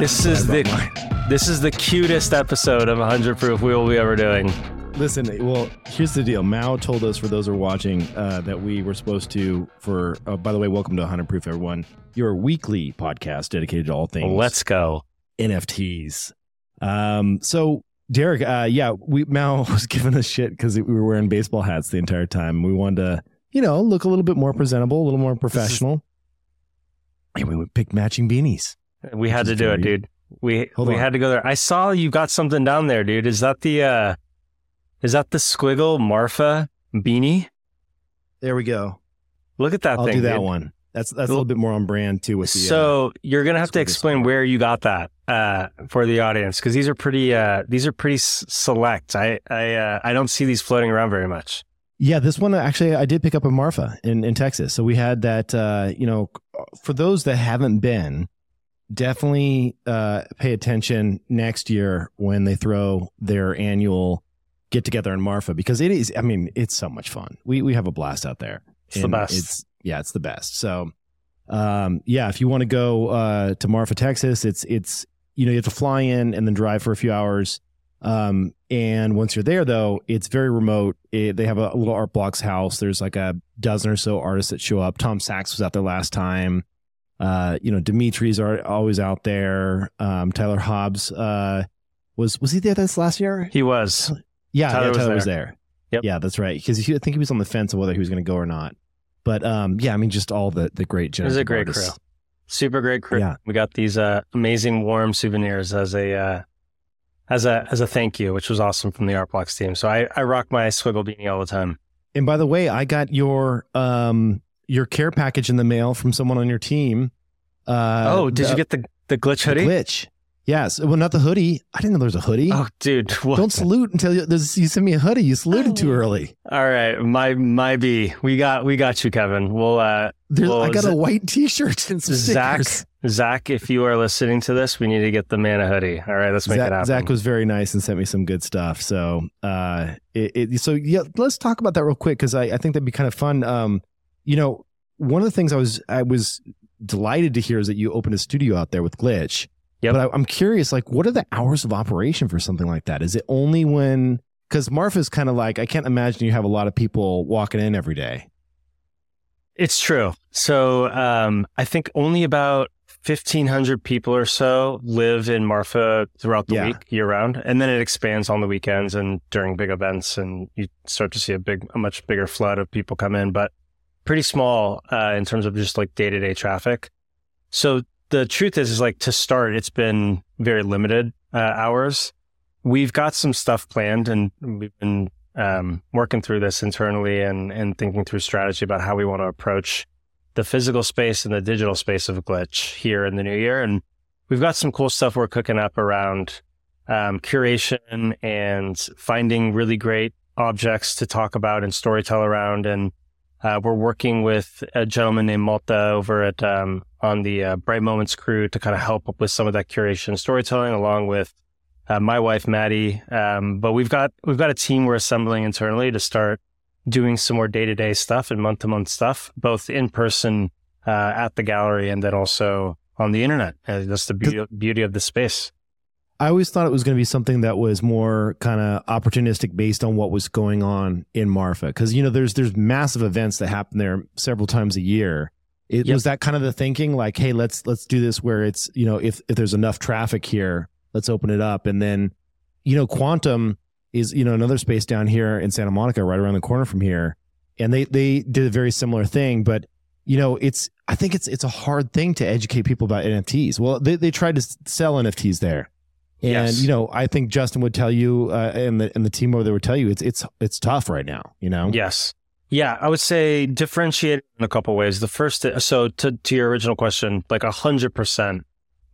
This is the this is the cutest episode of 100 Proof we will be ever doing. Listen, well, here's the deal. Mao told us, for those who are watching, uh, that we were supposed to, for, uh, by the way, welcome to 100 Proof, everyone. Your weekly podcast dedicated to all things Let's go. NFTs. Um, so, Derek, uh, yeah, we Mao was giving us shit because we were wearing baseball hats the entire time. We wanted to, you know, look a little bit more presentable, a little more professional. And we would pick matching beanies. We had to do it, dude. We Hold we on. had to go there. I saw you got something down there, dude. Is that the uh is that the squiggle Marfa beanie? There we go. Look at that I'll thing. do that dude. one. That's that's a little bit more on brand too. With the uh, So you're gonna have to explain sport. where you got that uh, for the audience because these are pretty uh, these are pretty s- select. I I uh, I don't see these floating around very much. Yeah, this one actually I did pick up in Marfa in, in Texas. So we had that uh, you know, for those that haven't been, definitely uh pay attention next year when they throw their annual get together in Marfa because it is I mean, it's so much fun. We we have a blast out there. It's the best. It's yeah, it's the best. So um yeah, if you want to go uh to Marfa, Texas, it's it's you know, you have to fly in and then drive for a few hours. Um, and once you're there, though, it's very remote. It, they have a, little art blocks house. There's like a dozen or so artists that show up. Tom Sachs was out there last time. Uh, you know, Dimitri's are always out there. Um, Tyler Hobbs, uh, was, was he there this last year? He was. Yeah, Tyler yeah, was Tyler there. was there. Yep. Yeah, that's right. Because I think he was on the fence of whether he was going to go or not. But um, yeah, I mean, just all the the great. It was a great artists. crew. Super great crew. Yeah. We got these uh, amazing warm souvenirs as a uh, as a as a thank you, which was awesome from the Art Blocks team. So I, I rock my squiggle beanie all the time. And by the way, I got your um your care package in the mail from someone on your team. Uh, oh, did the- you get the the glitch the hoodie? glitch? Yes. Well, not the hoodie. I didn't know there was a hoodie. Oh, dude. What? Don't salute until you, you send me a hoodie. You saluted too early. All right, my my B. We got we got you, Kevin. We'll uh, Well, I got a white T-shirt and some Zach stickers. Zach. If you are listening to this, we need to get the man a hoodie. All right, let's make it Zach, happen. Zach was very nice and sent me some good stuff. So, uh, it, it, so yeah, let's talk about that real quick because I, I think that'd be kind of fun. Um, you know, one of the things I was I was delighted to hear is that you opened a studio out there with Glitch. Yeah, But I, I'm curious, like, what are the hours of operation for something like that? Is it only when? Because Marfa's kind of like I can't imagine you have a lot of people walking in every day. It's true. So um, I think only about fifteen hundred people or so live in Marfa throughout the Yeah. week, year round, and then it expands on the weekends and during big events, and you start to see a big, a much bigger flood of people come in. But pretty small uh, in terms of just like day to day traffic. So the truth is, is like to start, it's been very limited uh, hours. We've got some stuff planned, and we've been um, working through this internally and and thinking through strategy about how we want to approach the physical space and the digital space of Glitch here in the new year. And we've got some cool stuff we're cooking up around um, curation and finding really great objects to talk about and storytell around. And uh, we're working with a gentleman named Malta over at um, on the uh, Bright Moments crew to kind of help with some of that curation storytelling, along with uh, my wife Maddie. Um, but we've got we've got a team we're assembling internally to start doing some more day to day stuff and month to month stuff, both in person uh, at the gallery and then also on the internet. Uh, that's the beauty beauty of the space. I always thought it was going to be something that was more kind of opportunistic based on what was going on in Marfa because you know there's there's massive events that happen there several times a year. It Yep. was that kind of the thinking like hey let's let's do this where it's you know if if there's enough traffic here let's open it up and then you know Quantum is you know another space down here in Santa Monica right around the corner from here and they they did a very similar thing but you know it's I think it's it's a hard thing to educate people about NFTs. Well they they tried to sell NFTs there. And Yes. you know, I think Justin would tell you, uh, and the and the team over there would tell you, it's it's it's tough right now. You know, Yes. Yeah, I would say differentiate in a couple ways. The first, so to, to your original question, like a hundred percent,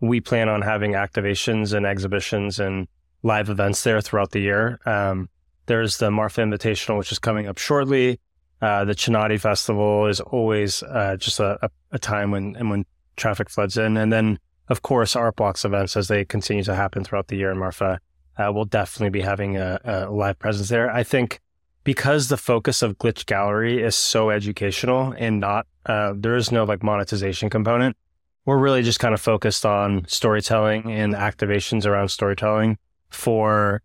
we plan on having activations and exhibitions and live events there throughout the year. Um, there's the Marfa Invitational, which is coming up shortly. Uh, the Chinati Festival is always uh, just a, a, a time when and when traffic floods in, and then of course Art Blocks events as they continue to happen throughout the year in Marfa. Uh, we'll definitely be having a, a live presence there. I think because the focus of Glitch Gallery is so educational and not uh, there is no like monetization component. we're really just kind of focused on storytelling and activations around storytelling for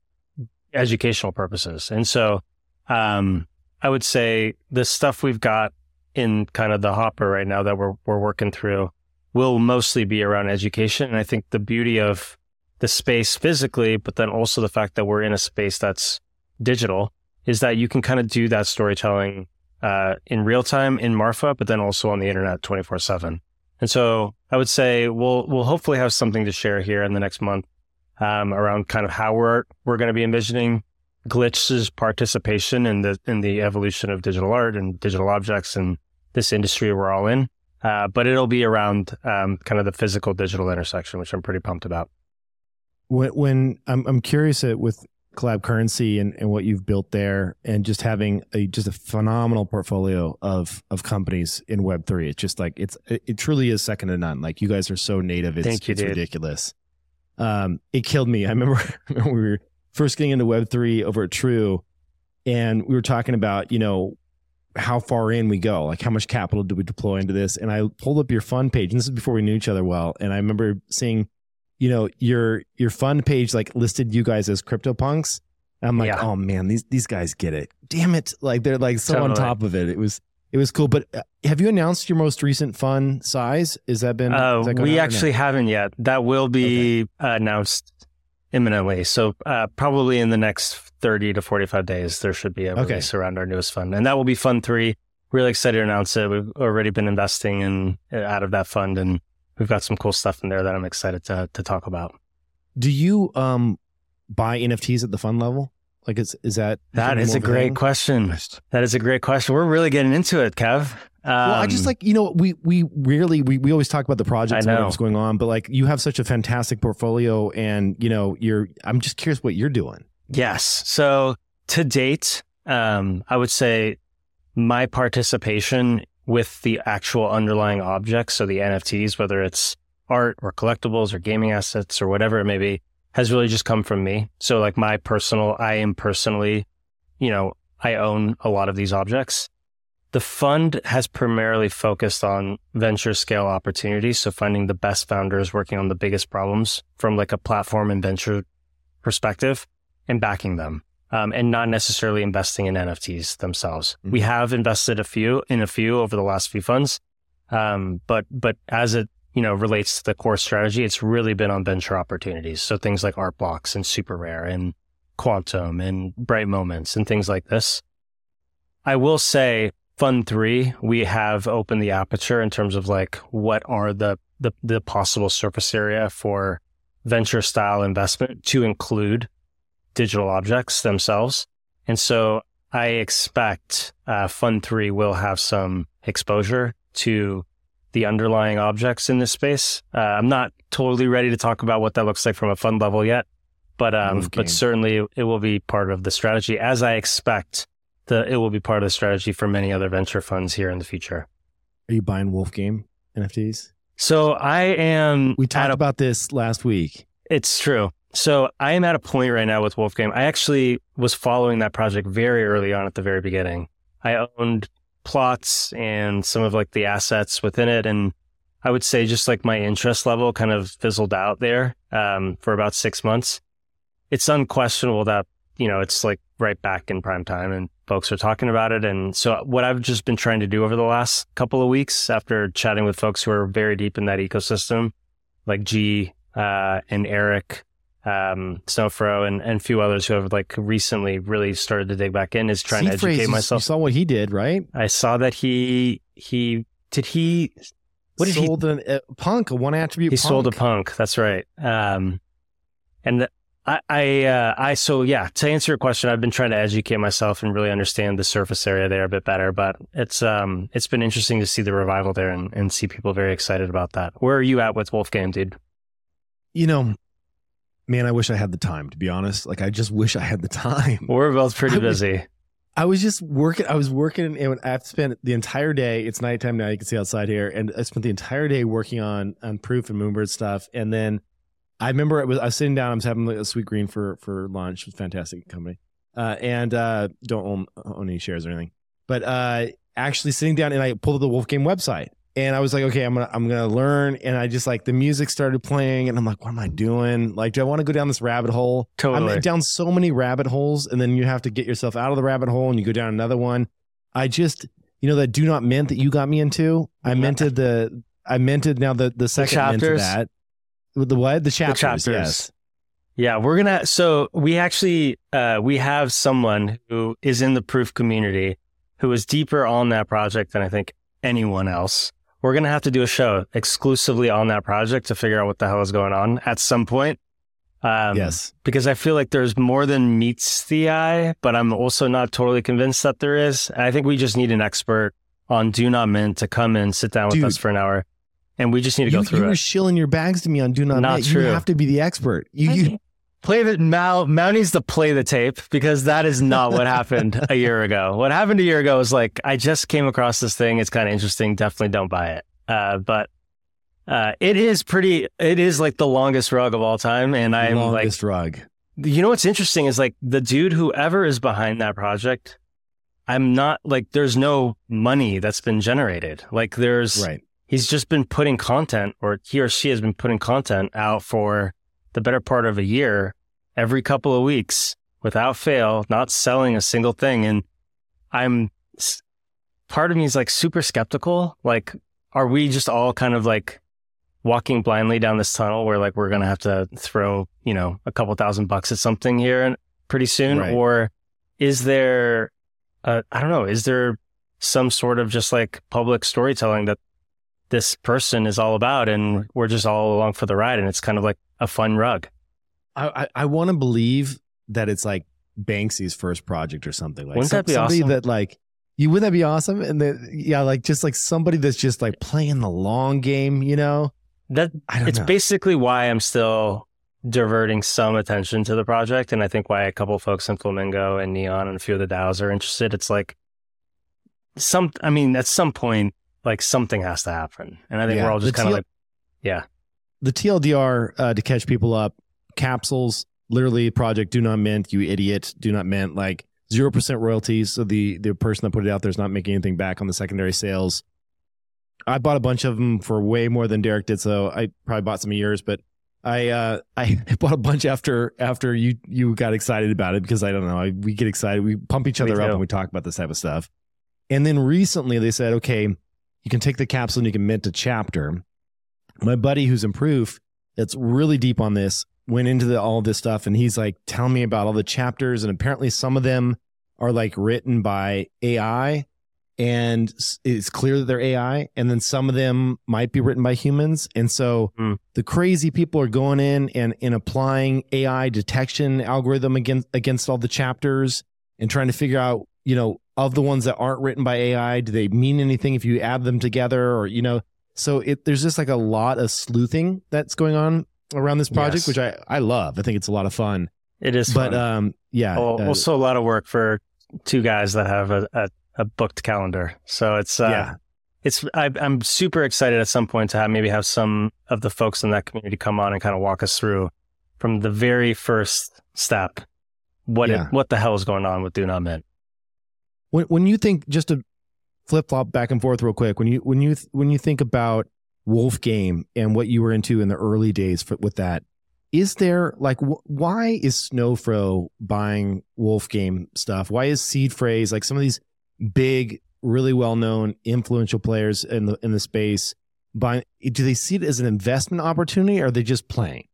educational purposes. And so, um, I would say the stuff we've got in kind of the hopper right now that we're, we're working through will mostly be around education. And I think the beauty of the space physically, but then also the fact that we're in a space that's digital is that you can kind of do that storytelling uh, in real time in Marfa, but then also on the internet 24 seven. And so I would say we'll, we'll hopefully have something to share here in the next month um, around kind of how we're, we're going to be envisioning Glitch's participation in the, in the evolution of digital art and digital objects and this industry we're all in. Uh, but it'll be around um, kind of the physical digital intersection, which I'm pretty pumped about. When, when I'm, I'm curious at, with collab currency and, and what you've built there and just having a just a phenomenal portfolio of of companies in web 3 it's just like it's it, it truly is second to none like you guys are so native it's, Thank you, it's dude. ridiculous um it killed me i remember, I remember we were first getting into web 3 over at true and we were talking about you know how far in we go like how much capital do we deploy into this? And i pulled up your fund page and this is before we knew each other well and i remember seeing you know your your fund page like listed you guys as crypto punks. I'm like Yeah. oh man these these guys get it. Damn it. Like they're like so on top of it. It was it was cool. But uh, have you announced your most recent fund size? Is that been Uh, that we or no? actually haven't yet. That will be uh, announced imminently. So uh, probably in the next 30 to 45 days, there should be a Okay. release around our newest fund. And that will be Fund 3. Really excited to announce it. We've already been investing in uh, out of that fund and we've got some cool stuff in there that I'm excited to, to talk about. do you um buy nfts at the fund level like is is that That is a great thing? question. That is a great question. We're really getting into it, Kev. Well, I just Um, like you know we we rarely we, we always talk about the projects and what's going on, but like you have such a fantastic portfolio, and you know you're. I'm just curious what you're doing. Yes. So to date, um, I would say my participation with the actual underlying objects, so the NFTs, whether it's art or collectibles or gaming assets or whatever it may be, has really just come from me. So like my personal, I am personally, you know, I own a lot of these objects. The fund has primarily focused on venture scale opportunities. So finding the best founders working on the biggest problems from like a platform and venture perspective and backing them. Um, and not necessarily investing in NFTs themselves. Mhm. We have invested a few in a few over the last few funds, um, but but as it you know relates to the core strategy, it's really been on venture opportunities. So things like Art Blocks and Super Rare and Quantum and Bright Moments and things like this. I will say, Fund Three, we have opened the aperture in terms of like what are the the, the possible surface area for venture style investment to include digital objects themselves. And so I expect uh, Fund 3 will have some exposure to the underlying objects in this space. Uh, I'm not totally ready to talk about what that looks like from a fund level yet, but um, but certainly it will be part of the strategy, as I expect the it will be part of the strategy for many other venture funds here in the future. Are you buying Wolf Game NFTs? So I am We talked a about this last week. It's true. So I am at a point right now with Wolf Game. I actually was following that project very early on at the very beginning. I owned plots and some of like the assets within it. And I would say just like my interest level kind of fizzled out there um, for about six months. It's unquestionable that, you know, it's like right back in prime time and folks are talking about it. And so what I've just been trying to do over the last couple of weeks after chatting with folks who are very deep in that ecosystem, like G uh, and Eric, um, Snowfro, and, and a few others who have like recently really started to dig back in is trying to Seed phrase, educate myself. You saw what he did, right? I saw that he he did he what did he sold a punk, a one attribute. he punk. sold a punk. That's right. Um, and I, I, uh, I, so yeah, to answer your question, I've been trying to educate myself and really understand the surface area there a bit better, but it's, um, it's been interesting to see the revival there and, and see people very excited about that. Where are you at with Wolf Game, dude? You know, man, I wish I had the time. To be honest, like I just wish I had the time. We're both pretty I was- busy. I was just working. I was working, and I've spent the entire day. It's nighttime now. You can see outside here, and I spent the entire day working on on proof and Moonbird stuff. And then I remember I was I was sitting down. I was having a Sweetgreen for for lunch. It was a fantastic company, uh, and uh, don't own, own any shares or anything. But uh, actually sitting down, and I pulled up the Wolf Game website, and I was like, okay, I'm gonna I'm gonna learn. And I just like the music started playing, and I'm like, what am I doing? Like, do I want to go down this rabbit hole? Totally. I'm down so many rabbit holes, and then you have to get yourself out of the rabbit hole, and you go down another one. I just, you know, that do not mint that you got me into. I minted the I minted now the the second of chapters? that. With the what? The chapters. the chapters. Yes. Yeah, we're gonna. So we actually uh, we have someone who is in the proof community who is deeper on that project than I think anyone else. We're gonna have to do a show exclusively on that project to figure out what the hell is going on at some point. Um, yes. because I feel like there's more than meets the eye, but I'm also not totally convinced that there is. I think we just need an expert on Do Not Mint to come in, sit down with Dude. us for an hour, and we just need to You, go through you it. were shilling your bags to me on Do Not, Not Mint. true. You have to be the expert. You, you play the Mal Mal needs to play the tape because that is not what happened a year ago. What happened a year ago was like I just came across this thing. It's kind of interesting. Definitely don't buy it. Uh, but uh, it is pretty. It is like the longest rug of all time, and I'm like, longest rug. you know what's interesting is like the dude whoever is behind that project. I'm not like there's no money that's been generated. Like there's Right. He's just been putting content or he or she has been putting content out for the better part of a year every couple of weeks without fail not selling a single thing. And i'm part of me is like super skeptical. Like are we just all kind of like walking blindly down this tunnel where like we're gonna have to throw you know a couple thousand bucks at something here and pretty soon? Right. or is there uh, i don't know is there some sort of just like public storytelling that this person is all about and we're just all along for the ride and it's kind of like a fun rug I I, I want to believe that it's like Banksy's first project or something like Wouldn't that be somebody awesome? that like you wouldn't that be awesome? And that yeah, like just like somebody that's just like playing the long game, you know? that I don't it's know. basically why i'm still diverting some attention to the project and i think why a couple of folks in flamingo and neon and a few of the DAOs are interested it's like some i mean at some point like something has to happen. And i think Yeah, we're all just kind of TL like yeah. The TLDR uh, to catch people up, capsules, literally project do not mint, you idiot, do not mint, like zero percent royalties. So the the person that put it out there is not making anything back on the secondary sales. I bought a bunch of them for way more than Derek did, so I probably bought some of yours, but I uh, I bought a bunch after after you you got excited about it because I don't know I, we get excited we pump each other up when we talk about this type of stuff, and then recently they said okay you can take the capsule and you can mint a chapter. My buddy who's in proof that's really deep on this went into the, all this stuff and he's like telling me about all the chapters and apparently some of them are like written by AI and it's clear that they're AI and then some of them might be written by humans and so Hmm. the crazy people are going in and, and applying AI detection algorithm against against all the chapters and trying to figure out you know of the ones that aren't written by AI do they mean anything if you add them together or you know so it there's just like a lot of sleuthing that's going on around this project, Yes. which I I love. I think it's a lot of fun. it is fun. But fun. um, yeah, Al- uh, also a lot of work for two guys that have a, a, a booked calendar so it's uh, yeah, it's I, I'm super excited at some point to have maybe have some of the folks in that community come on and kind of walk us through from the very first step what Yeah. it, what the hell is going on with Do Not Mint. When when you think just to flip flop back and forth real quick, when you when you when you think about Wolf Game and what you were into in the early days for, with that, is there like wh- why is Snowfro buying Wolf Game stuff? Why is Seed Phrase like some of these big, really well known, influential players in the in the space buying? Do they see it as an investment opportunity, or are they just playing?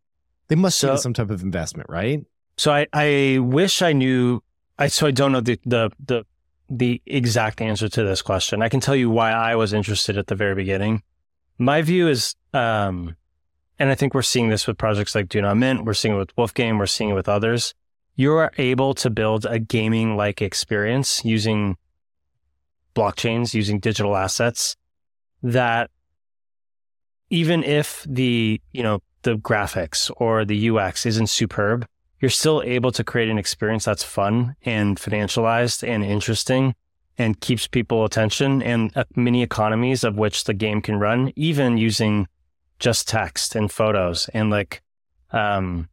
They must So- some type of investment, right? So I, I wish I knew I so I don't know the, the the the exact answer to this question. I can tell you why I was interested at the very beginning. My view is um and I think we're seeing this with projects like Do Not Mint, we're seeing it with Wolf Game, we're seeing it with others. You are able to build a gaming like experience using blockchains, using digital assets that even if the, you know, the graphics or the UX isn't superb, you're still able to create an experience that's fun and financialized and interesting and keeps people attention and uh, mini economies of which the game can run, even using just text and photos and like, um,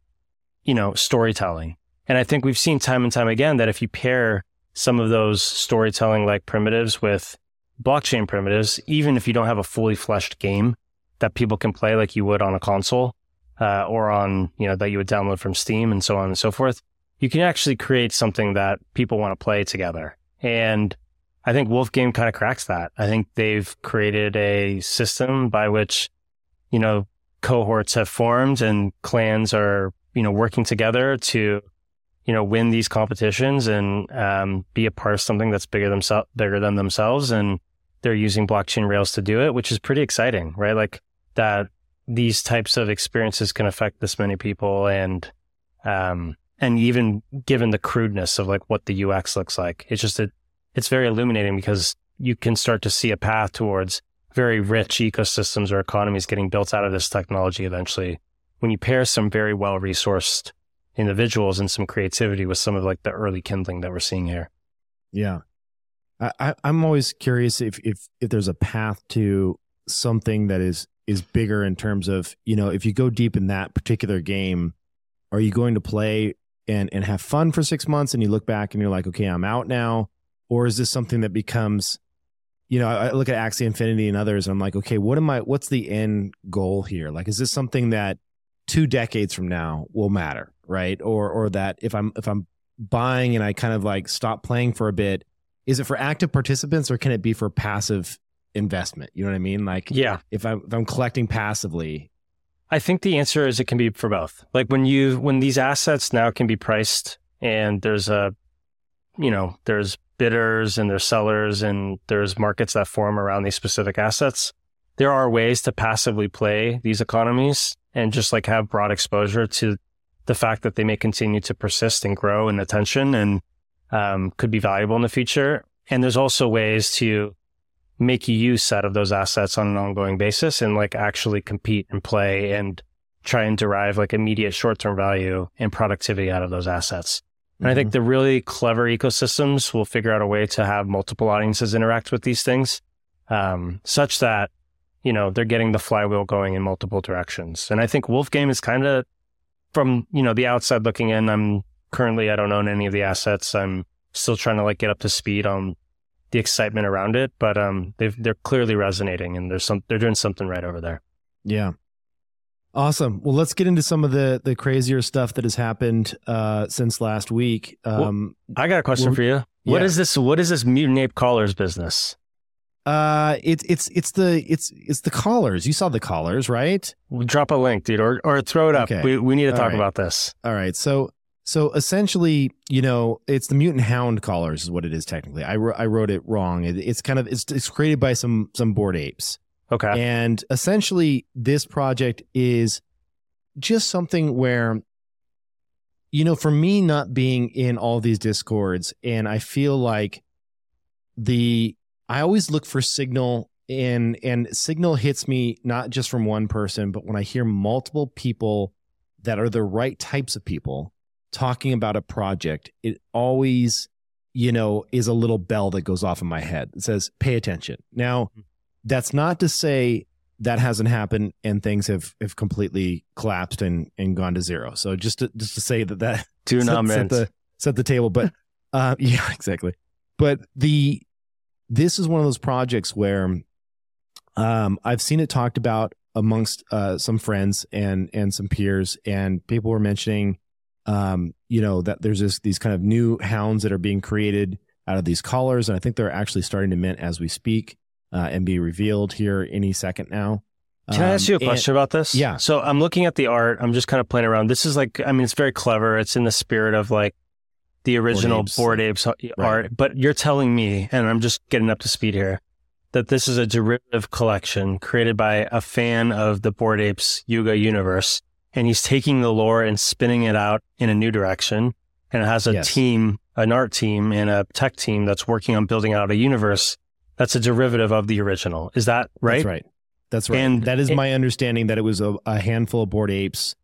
you know, storytelling. And I think we've seen time and time again that if you pair some of those storytelling like primitives with blockchain primitives, even if you don't have a fully fleshed game that people can play like you would on a console uh, or on, you know, that you would download from Steam and so on and so forth, you can actually create something that people want to play together. And I think Wolf Game kind of cracks that. I think they've created a system by which, you know, cohorts have formed and clans are, you know, working together to, you know, win these competitions and um, be a part of something that's bigger themselves, bigger than themselves. And they're using blockchain rails to do it, which is pretty exciting, right? Like that these types of experiences can affect this many people and, um, and even given the crudeness of like what the UX looks like, it's just a, it's very illuminating because you can start to see a path towards very rich ecosystems or economies getting built out of this technology eventually. When you pair some very well resourced individuals and some creativity with some of like the early kindling that we're seeing here. Yeah. I, I'm always curious if, if if there's a path to something that is is bigger in terms of, you know, if you go deep in that particular game, are you going to play and and have fun for six months and you look back and you're like, okay, I'm out now? Or is this something that becomes you know, I look at Axie Infinity and others, and I'm like, okay, what am I? What's the end goal here? Like, is this something that two decades from now will matter, right? Or, or that if I'm if I'm buying and I kind of like stop playing for a bit, is it for active participants or can it be for passive investment? You know what I mean? Like, yeah, if I'm if I'm collecting passively, I think the answer is it can be for both. Like when you when these assets now can be priced and there's a, you know, there's bidders and there's sellers and there's markets that form around these specific assets. There are ways to passively play these economies and just like have broad exposure to the fact that they may continue to persist and grow in attention and um, could be valuable in the future. And there's also ways to make use out of those assets on an ongoing basis and like actually compete and play and try and derive like immediate short term value and productivity out of those assets. And mm-hmm. I think mm-hmm. the really clever ecosystems will figure out a way to have multiple audiences interact with these things, um, such that you know they're getting the flywheel going in multiple directions. And I think Wolf Game is kind of from you know the outside looking in. I'm currently I don't own any of the assets. I'm still trying to like get up to speed on the excitement around it, but um, they've, they're clearly resonating, and there's some they're doing something right over there. Yeah, Awesome. Well, let's get into some of the the crazier stuff that has happened uh, since last week. Um, well, I got a question well, for you. What yeah. is this? What is this mutant ape collars business? Uh, it's it's it's the it's it's the collars. You saw the collars, right? We'll drop a link, dude, or or throw it up. Okay. We we need to All talk right. about this. All right. So so essentially, you know, it's the mutant hound collars is what it is technically. I I wrote it wrong. It, it's kind of it's it's created by some some bored apes. Okay. And essentially, this project is just something where, you know, for me not being in all these discords, and I feel like the, I always look for signal and and signal hits me not just from one person but when i hear multiple people that are the right types of people talking about a project it always you know is a little bell that goes off in my head it says pay attention now mm-hmm. That's not to say that hasn't happened and things have, have completely collapsed and, and gone to zero. So just to, just to say that that not set, set the set the table, but uh, yeah, exactly. But the this is one of those projects where um, I've seen it talked about amongst uh, some friends and and some peers, and people were mentioning, um, you know, that there's this these kind of new hounds that are being created out of these collars, and I think they're actually starting to mint as we speak uh, and be revealed here any second now. Can um, I ask you a um, question and, about this? Yeah. So I'm looking at the art. I'm just kind of playing around. This is like, I mean, it's very clever. It's in the spirit of like the original Bored Apes, Bored Apes right. art. But you're telling me, and I'm just getting up to speed here, that this is a derivative collection created by a fan of the Bored Apes Yuga universe. And he's taking the lore and spinning it out in a new direction. And it has a yes. team, an art team and a tech team that's working on building out a universe that's a derivative of the original. Is that right? That's right. That's right. And that is it, my understanding that it was a, a, handful of bored apes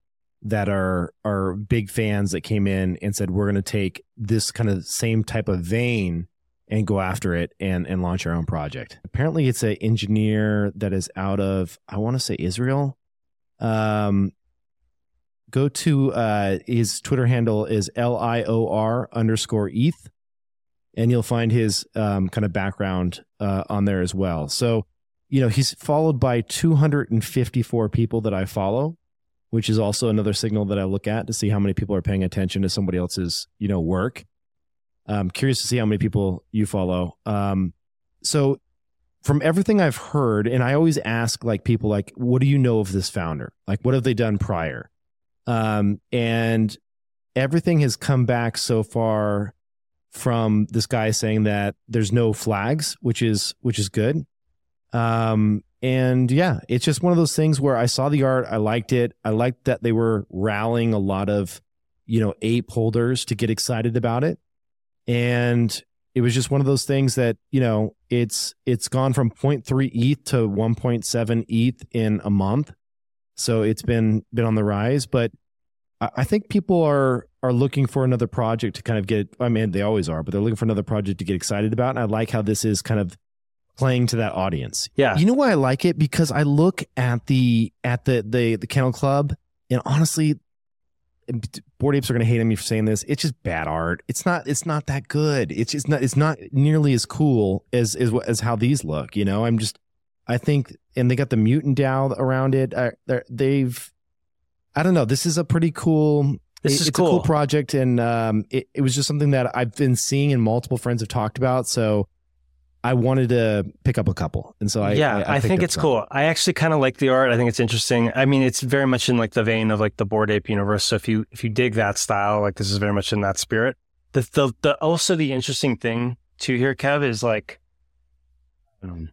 that are are big fans that came in and said we're going to take this kind of same type of vein and go after it and and launch our own project. Apparently, it's an engineer that is out of I want to say Israel. Um, go to uh, his Twitter handle is l i o r underscore eth and you'll find his um, kind of background uh, on there as well. So, you know, he's followed by 254 people that I follow, which is also another signal that I look at to see how many people are paying attention to somebody else's, you know, work. I'm curious to see how many people you follow. Um, so, from everything I've heard, and I always ask like people like, what do you know of this founder? Like, what have they done prior? Um, and everything has come back so far from this guy saying that there's no flags, which is which is good. Um, and yeah, it's just one of those things where I saw the art, I liked it. I liked that they were rallying a lot of, you know, ape holders to get excited about it. And it was just one of those things that, you know, it's it's gone from 0.3 ETH to 1.7 ETH in a month. So it's been been on the rise, but I think people are are looking for another project to kind of get. I mean, they always are, but they're looking for another project to get excited about. And I like how this is kind of playing to that audience. Yeah, you know why I like it because I look at the at the the the Kennel Club, and honestly, bored apes are going to hate me for saying this. It's just bad art. It's not. It's not that good. It's just not. It's not nearly as cool as as as how these look. You know, I'm just. I think, and they got the mutant DAO around it. They've I don't know. This is a pretty cool. This it, is it's cool. a cool project, and um, it, it was just something that I've been seeing and multiple friends have talked about. So I wanted to pick up a couple, and so I yeah, I, I, I think it's some. cool. I actually kind of like the art. I think it's interesting. I mean, it's very much in like the vein of like the Bored Ape universe. So if you if you dig that style, like this is very much in that spirit. The the, the also the interesting thing to here, Kev, is like, um,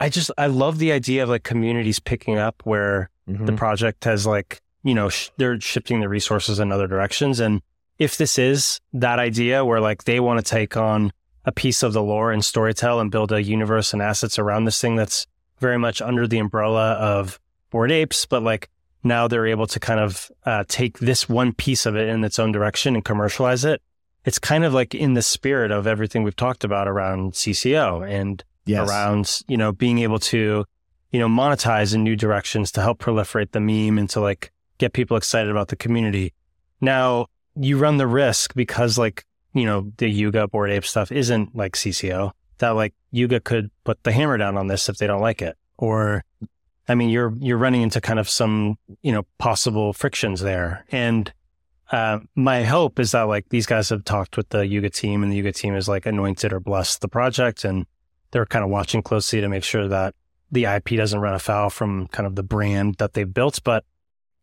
I just I love the idea of like communities picking up where mm-hmm. the project has like you know, sh- they're shifting the resources in other directions. And if this is that idea where like they want to take on a piece of the lore and storytell and build a universe and assets around this thing that's very much under the umbrella of Bored Apes, but like now they're able to kind of uh, take this one piece of it in its own direction and commercialize it. It's kind of like in the spirit of everything we've talked about around CC0 and yes. around, you know, being able to, you know, monetize in new directions to help proliferate the meme into like get people excited about the community. Now you run the risk because like, you know, the Yuga bored ape stuff isn't like CC0 that like Yuga could put the hammer down on this if they don't like it. Or, I mean, you're, you're running into kind of some, you know, possible frictions there. And, uh, my hope is that like these guys have talked with the Yuga team and the Yuga team is like anointed or blessed the project and they're kind of watching closely to make sure that the IP doesn't run afoul from kind of the brand that they've built. But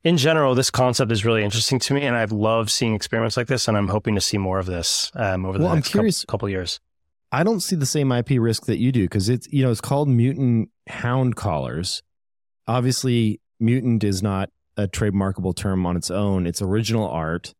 in general, this concept is really interesting to me, and I've loved seeing experiments like this, and I'm hoping to see more of this um, over the well, next I'm curious, couple, couple years. I don't see the same IP risk that you do because it's you know it's called mutant hound collars. Obviously, mutant is not a trademarkable term on its own. It's original art.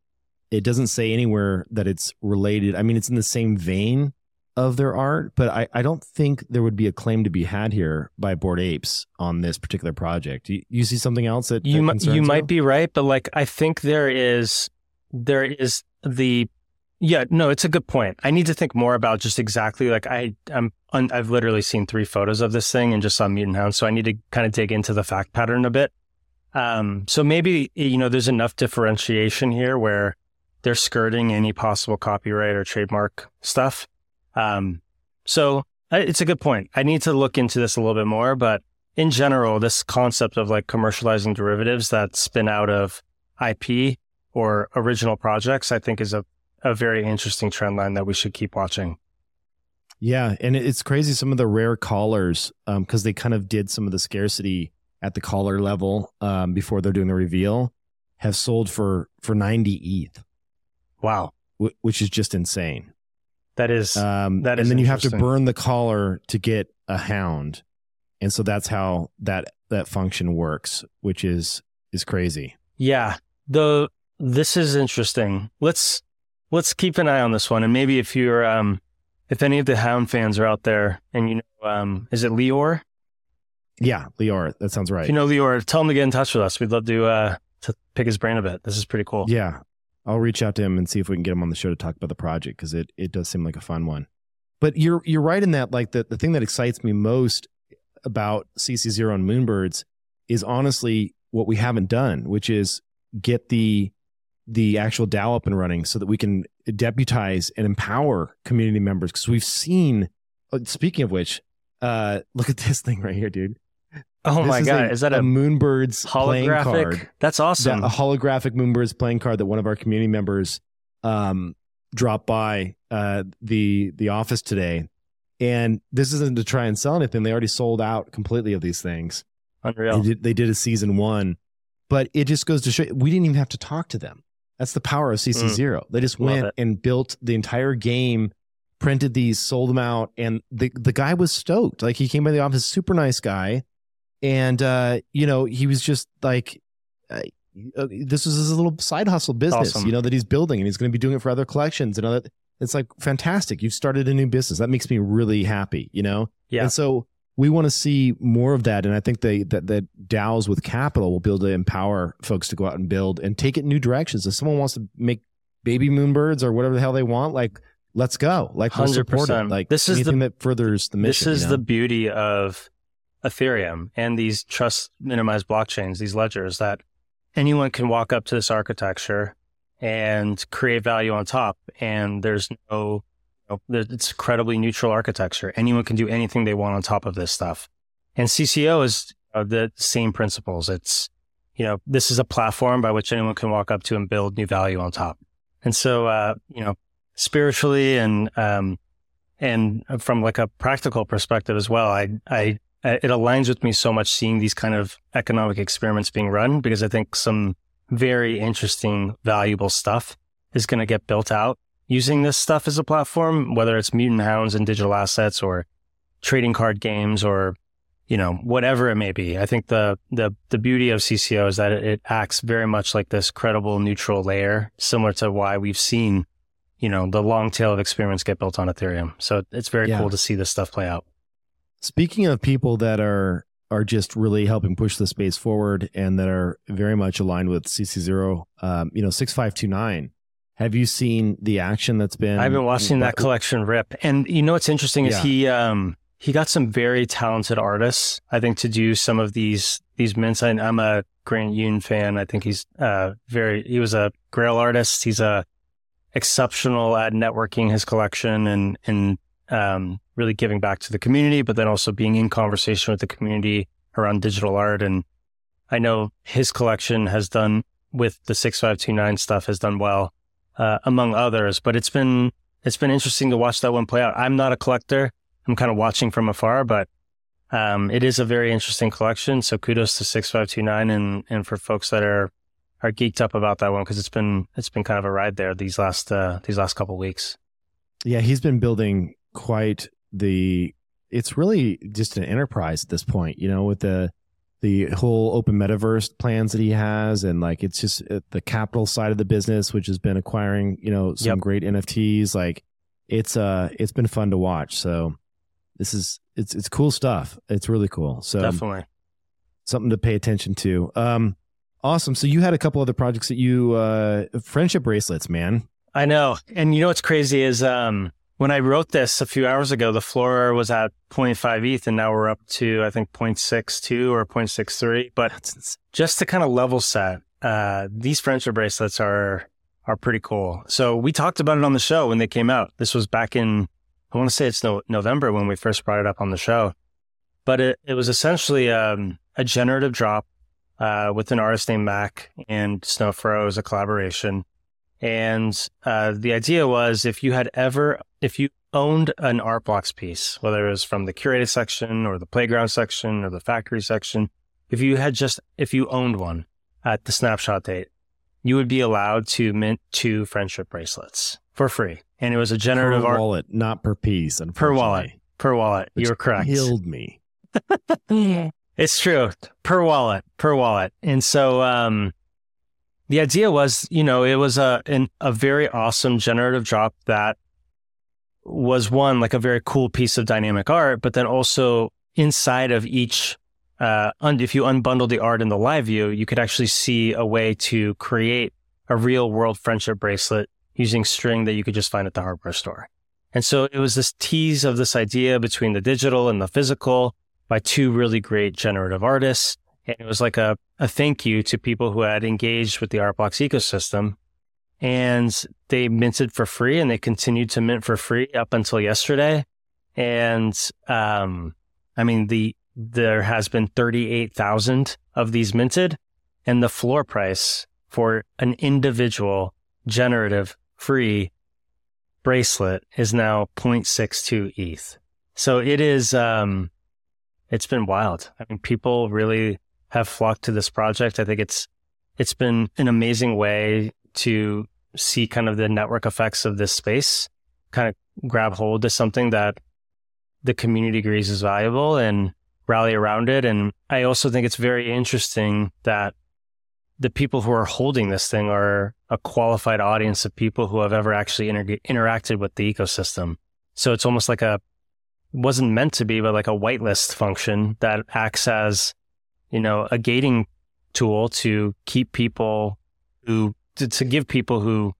It doesn't say anywhere that it's related. I mean, it's in the same vein of their art, but I, I don't think there would be a claim to be had here by Bored Apes on this particular project. You, you see something else that you might you might be right, but like I think there is there is the yeah no it's a good point. I need to think more about just exactly like I I'm I've literally seen three photos of this thing and just saw mutant hound, so I need to kind of dig into the fact pattern a bit. Um, so maybe you know there's enough differentiation here where they're skirting any possible copyright or trademark stuff um, so it's a good point. I need to look into this a little bit more, but in general, this concept of like commercializing derivatives that spin out of IP or original projects, I think is a, a very interesting trend line that we should keep watching. Yeah. And it's crazy. Some of the rare collars, because um, they kind of did some of the scarcity at the collar level um, before they're doing the reveal, have sold for, for 90 ETH. Wow. W- which is just insane. That is um, that is, and then you have to burn the collar to get a hound, and so that's how that that function works, which is is crazy. Yeah, the this is interesting. Let's let's keep an eye on this one, and maybe if you're um if any of the hound fans are out there, and you know um is it Lior? Yeah, Lior. That sounds right. If you know Lior, tell him to get in touch with us. We'd love to uh to pick his brain a bit. This is pretty cool. Yeah, I'll reach out to him and see if we can get him on the show to talk about the project because it it does seem like a fun one. But you're you're right in that like the, the thing that excites me most about CC Zero and Moonbirds is honestly what we haven't done, which is get the the actual DAO up and running so that we can deputize and empower community members. Because we've seen, uh, speaking of which, uh, look at this thing right here, dude. Oh This my god, a, is that a, Moonbirds playing holographic? card? That's awesome. That- a holographic Moonbirds playing card that one of our community members um, dropped by uh, the the office today. And this isn't to try and sell anything. They already sold out completely of these things. Unreal. They did, they did a season one, but it just goes to show we didn't even have to talk to them. That's the power of CC Mm. Zero. They just went and built the entire game, printed these, sold them out, and the the guy was stoked. Like he came by the office, super nice guy, and uh, you know he was just like. Uh, uh, this was his little side hustle business, Awesome. you know, that he's building, and he's going to be doing it for other collections and other that. It's like fantastic. You've started a new business. That makes me really happy, you know. Yeah. And so we want to see more of that. And I think they, that, that DAOs with capital will be able to empower folks to go out and build and take it in new directions. If someone wants to make baby moonbirds or whatever the hell they want, like, let's go. Like, we'll support it. Like, This is the- that furthers the mission. this is you the beauty of Ethereum and these trust minimized blockchains, these ledgers that anyone can walk up to this architecture and create value on top. And there's no, you know, it's incredibly neutral architecture. Anyone can do anything they want on top of this stuff. And CC0 is uh, the same principles. It's, you know, this is a platform by which anyone can walk up to and build new value on top. And so, uh, you know, spiritually and, um, and from like a practical perspective as well, I, I, Uh, it aligns with me so much seeing these kind of economic experiments being run because I think some very interesting, valuable stuff is going to get built out using this stuff as a platform, whether it's mutant hounds and digital assets or trading card games or, you know, whatever it may be. I think the, the, the beauty of CC0 is that it, it acts very much like this credible neutral layer, similar to why we've seen, you know, the long tail of experiments get built on Ethereum. So it's very Yeah. cool to see this stuff play out. Speaking of people that are are just really helping push the space forward and that are very much aligned with CC0, um, you know, six five two nine. Have you seen the action that's been? I've been watching that collection rip, and you know what's interesting is Yeah. he um he got some very talented artists. I think to do some of these these mints. I, I'm a Grant Yoon fan. I think he's uh very. He was a Grail artist. He's a exceptional at networking his collection and and um really giving back to the community, but then also being in conversation with the community around digital art. And I know his collection has done with the six five two nine stuff has done well uh, among others. But it's been it's been interesting to watch that one play out. I'm not a collector. I'm kind of watching from afar, but um, it is a very interesting collection. So kudos to six five two nine and and for folks that are are geeked up about that one because it's been it's been kind of a ride there these last uh, these last couple weeks. Yeah, he's been building quite the. It's really just an enterprise at this point, you know, with the the whole open metaverse plans that he has, and like it's just uh, the capital side of the business, which has been acquiring, you know, some Yep. great NFTs. Like it's uh, it's been fun to watch. So this is it's it's cool stuff. It's really cool. So Definitely. something to pay attention to. Um, awesome. So you had a couple other projects that you uh, friendship bracelets, man. I know. And you know what's crazy is um, when I wrote this a few hours ago, the floor was at 0.5 ETH and now we're up to, I think, 0.62 or 0.63. But just to kind of level set, uh, these friendship bracelets are are pretty cool. So we talked about it on the show when they came out. This was back in, I want to say it's no, November when we first brought it up on the show. But it, it was essentially um, a generative drop uh, with an artist named Mac and Snowfro as a collaboration. And uh, the idea was if you had ever, if you owned an art blocks piece, whether it was from the curated section or the playground section or the factory section, if you had just, if you owned one at the snapshot date, you would be allowed to mint two friendship bracelets for free. And it was a generative per art wallet, not per piece. And per wallet. Per wallet. which You're correct. Killed me. It's true. Per wallet, per wallet. And so um the idea was, you know, it was a an, a very awesome generative drop that was one like a very cool piece of dynamic art, but then also inside of each uh un- if you unbundle the art in the live view, you could actually see a way to create a real world friendship bracelet using string that you could just find at the hardware store. And so it was this tease of this idea between the digital and the physical by two really great generative artists. And it was like a, a thank you to people who had engaged with the Artblocks ecosystem and they minted for free and they continued to mint for free up until yesterday. And, um, I mean, the, there has been 38,000 of these minted and the floor price for an individual generative free bracelet is now 0.62 ETH. So it is, um, it's been wild. I mean, people really have flocked to this project. I think it's, it's been an amazing way to see kind of the network effects of this space, kind of grab hold to something that the community agrees is valuable and rally around it. And I also think it's very interesting that the people who are holding this thing are a qualified audience of people who have ever actually inter- interacted with the ecosystem. So it's almost like a wasn't meant to be, but like a whitelist function that acts as, you know, a gating tool to keep people who to, to give people who,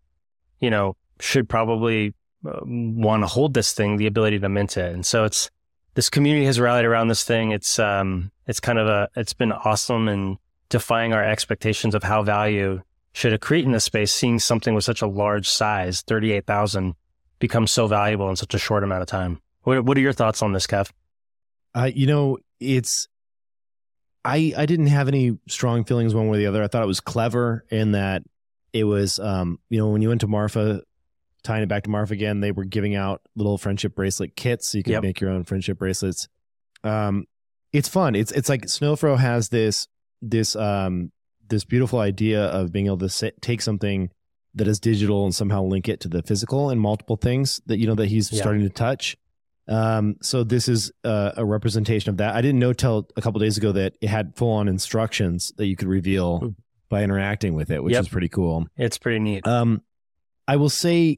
you know, should probably uh, want to hold this thing the ability to mint it. And so it's this community has rallied around this thing. It's um it's kind of a it's been awesome and defying our expectations of how value should accrete in this space. Seeing something with such a large size, thirty eight thousand, become so valuable in such a short amount of time. What What are your thoughts on this, Kev? Uh, you know, it's I I didn't have any strong feelings one way or the other. I thought it was clever in that it was um you know when you went to Marfa tying it back to Marfa again they were giving out little friendship bracelet kits so you could yep. make your own friendship bracelets um it's fun it's it's like snowfro has this this um this beautiful idea of being able to sit, take something that is digital and somehow link it to the physical and multiple things that you know that he's starting to touch um, so this is uh, a representation of that. I didn't know till a couple days ago that it had full on instructions that you could reveal by interacting with it, which yep. is pretty cool. It's pretty neat. Um, I will say,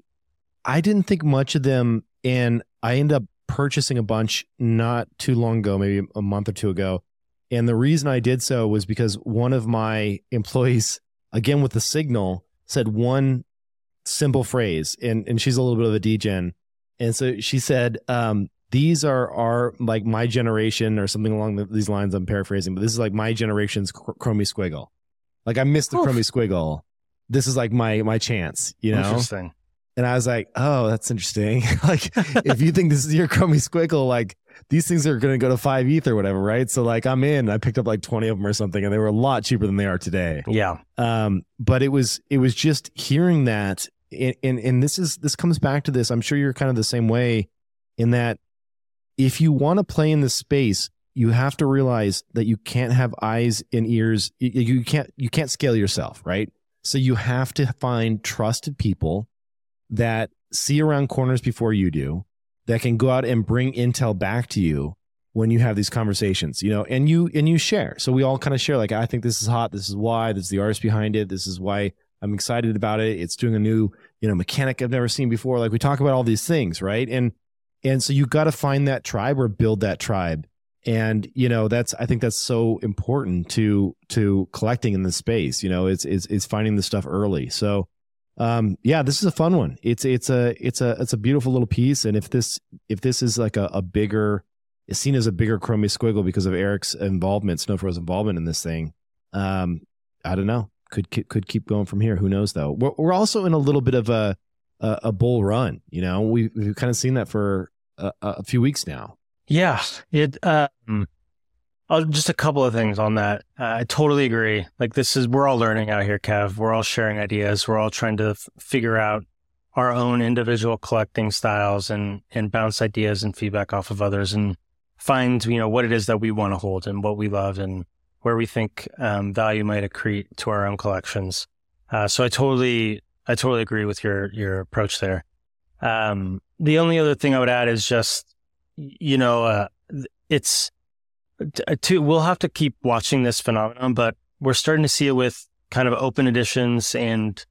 I didn't think much of them, and I ended up purchasing a bunch not too long ago, maybe a month or two ago. And the reason I did so was because one of my employees, again with the signal, said one simple phrase, and and she's a little bit of a degen, and so she said, um, "These are are like my generation, or something along these lines." I'm paraphrasing, but this is like my generation's chromie squiggle. Like I missed the Oof. chromie squiggle. This is like my my chance, you know. Interesting. And I was like, oh, that's interesting. like, if you think this is your chromie squiggle, like these things are going to go to five ETH or whatever, right? So like, I'm in. I picked up like 20 of them or something, and they were a lot cheaper than they are today. Yeah. Um, but it was it was just hearing that, and, and this is this comes back to this. I'm sure you're kind of the same way, in that if you want to play in this space, you have to realize that you can't have eyes and ears. You, can't you can't scale yourself, right? So you have to find trusted people that see around corners before you do, that can go out and bring intel back to you when you have these conversations, you know, and you and you share. So we all kind of share, like, I think this is hot. This is why. This is the artist behind it. This is why I'm excited about it. It's doing a new, you know, mechanic I've never seen before. Like we talk about all these things, right? And and so you got to find that tribe or build that tribe and you know that's i think that's so important to to collecting in this space you know it's it's, it's finding the stuff early so um yeah this is a fun one it's it's a it's a it's a beautiful little piece and if this if this is like a, a bigger is seen as a bigger chromie squiggle because of eric's involvement snowfro's involvement in this thing um i don't know could could keep going from here who knows though we're, we're also in a little bit of a a, a bull run you know we, we've kind of seen that for a, a few weeks now yeah, it. Um, uh, just a couple of things on that. Uh, I totally agree. Like this is we're all learning out here, Kev. We're all sharing ideas. We're all trying to f- figure out our own individual collecting styles and and bounce ideas and feedback off of others and find you know what it is that we want to hold and what we love and where we think um, value might accrete to our own collections. Uh, so I totally I totally agree with your your approach there. Um, the only other thing I would add is just you know, uh, it's uh, we'll have to keep watching this phenomenon, but we're starting to see it with kind of open editions and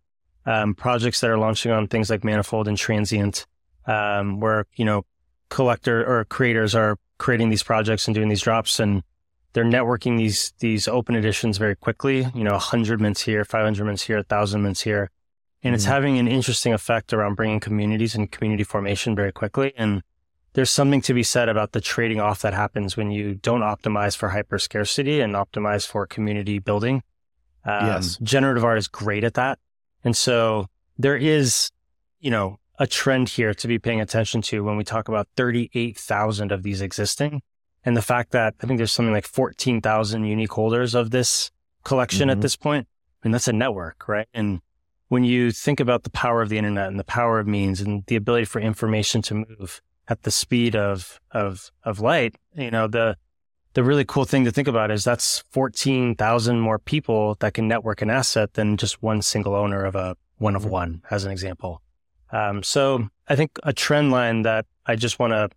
um, projects that are launching on things like Manifold and Transient, um, where, you know, collector or creators are creating these projects and doing these drops and they're networking these, these open editions very quickly, you know, 100 mints here, 500 mints here, 1,000 mints here. And mm-hmm. it's having an interesting effect around bringing communities and community formation very quickly. And there's something to be said about the trading off that happens when you don't optimize for hyper scarcity and optimize for community building. Um, yes. Generative art is great at that. And so there is, you know, a trend here to be paying attention to when we talk about 38,000 of these existing and the fact that I think there's something like 14,000 unique holders of this collection mm-hmm. at this point. I mean, that's a network, right? And when you think about the power of the internet and the power of means and the ability for information to move at the speed of, of, of light, you know, the, the really cool thing to think about is that's 14,000 more people that can network an asset than just one single owner of a one of mm-hmm. one, as an example. Um, so I think a trend line that I just want to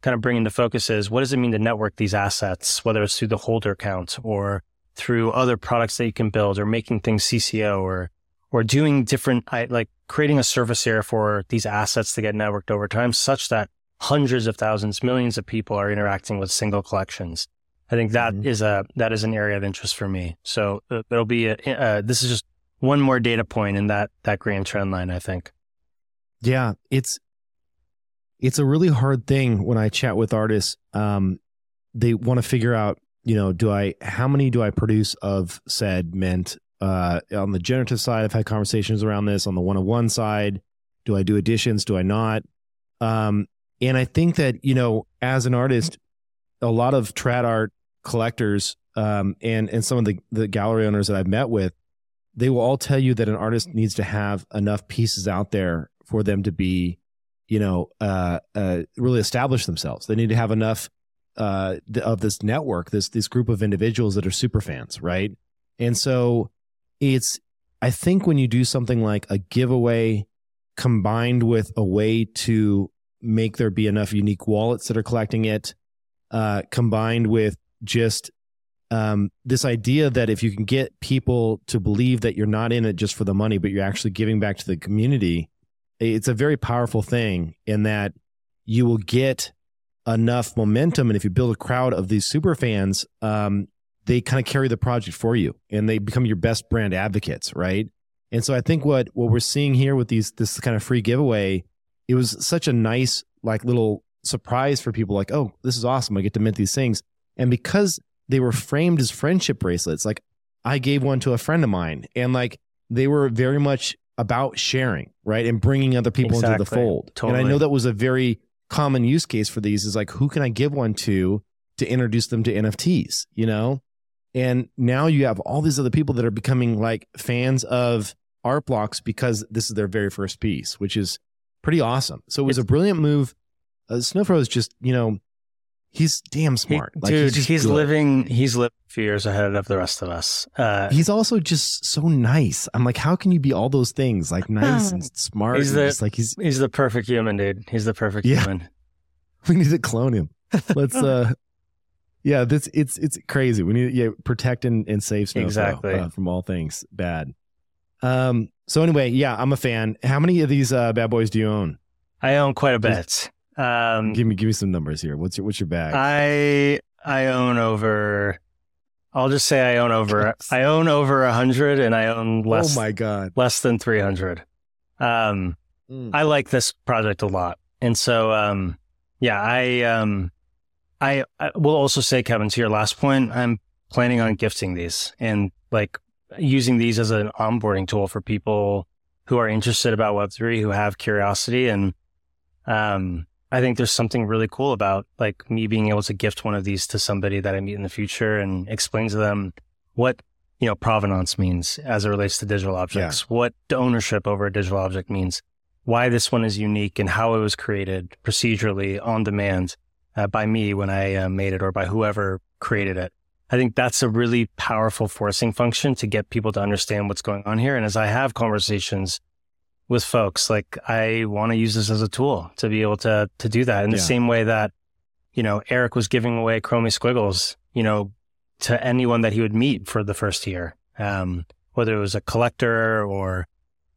kind of bring into focus is what does it mean to network these assets, whether it's through the holder count or through other products that you can build or making things CC0 or, or doing different, like creating a service area for these assets to get networked over time such that hundreds of thousands, millions of people are interacting with single collections. I think that mm-hmm. is a, that is an area of interest for me. So uh, there'll be a, uh, this is just one more data point in that, that grand trend line, I think. Yeah, it's it's a really hard thing when I chat with artists. Um, they want to figure out, you know, do I how many do I produce of said mint? Uh, on the generative side, I've had conversations around this. On the one on one side, do I do additions? Do I not? Um, and I think that you know, as an artist, a lot of trad art collectors um, and and some of the the gallery owners that I've met with, they will all tell you that an artist needs to have enough pieces out there for them to be, you know, uh, uh, really establish themselves. They need to have enough uh, of this network, this this group of individuals that are super fans, right? And so it's, I think when you do something like a giveaway combined with a way to make there be enough unique wallets that are collecting it, uh, combined with just um, this idea that if you can get people to believe that you're not in it just for the money, but you're actually giving back to the community, it's a very powerful thing in that you will get enough momentum. And if you build a crowd of these super fans, um, they kind of carry the project for you and they become your best brand advocates, right? And so I think what what we're seeing here with these this kind of free giveaway, it was such a nice like little surprise for people like, oh, this is awesome. I get to mint these things. And because they were framed as friendship bracelets, like I gave one to a friend of mine and like they were very much about sharing, right? And bringing other people exactly. into the fold. Totally. And I know that was a very common use case for these is like, who can I give one to to introduce them to NFTs, you know? And now you have all these other people that are becoming like fans of art blocks because this is their very first piece, which is pretty awesome. So it was it's, a brilliant move. Uh, Snowfro is just, you know, he's damn smart. He, like, dude, he's, he's living he's lived a few years ahead of the rest of us. Uh, he's also just so nice. I'm like, how can you be all those things? Like nice and smart. He's the, like he's he's the perfect human, dude. He's the perfect yeah. human. We need to clone him. Let's uh yeah, this it's it's crazy. We need to yeah, protect and, and save Snowfro exactly. Uh, from all things bad. Um so anyway, yeah, I'm a fan. How many of these uh, bad boys do you own? I own quite a bit. Um, give me give me some numbers here. What's your what's your bag? I I own over. I'll just say I own over. I own over a hundred, and I own less. Oh my god, less than three hundred. Um, mm. I like this project a lot, and so um, yeah, I um, I, I will also say, Kevin, to your last point, I'm planning on gifting these and like using these as an onboarding tool for people who are interested about Web three, who have curiosity, and um, I think there's something really cool about like me being able to gift one of these to somebody that I meet in the future and explain to them what, you know, provenance means as it relates to digital objects, yeah. what ownership over a digital object means, why this one is unique and how it was created procedurally on demand uh, by me when I uh, made it or by whoever created it. I think that's a really powerful forcing function to get people to understand what's going on here. And as I have conversations with folks. Like I want to use this as a tool to be able to to do that in the yeah. same way that you know Eric was giving away Chromie Squiggles, you know, to anyone that he would meet for the first year, um, whether it was a collector or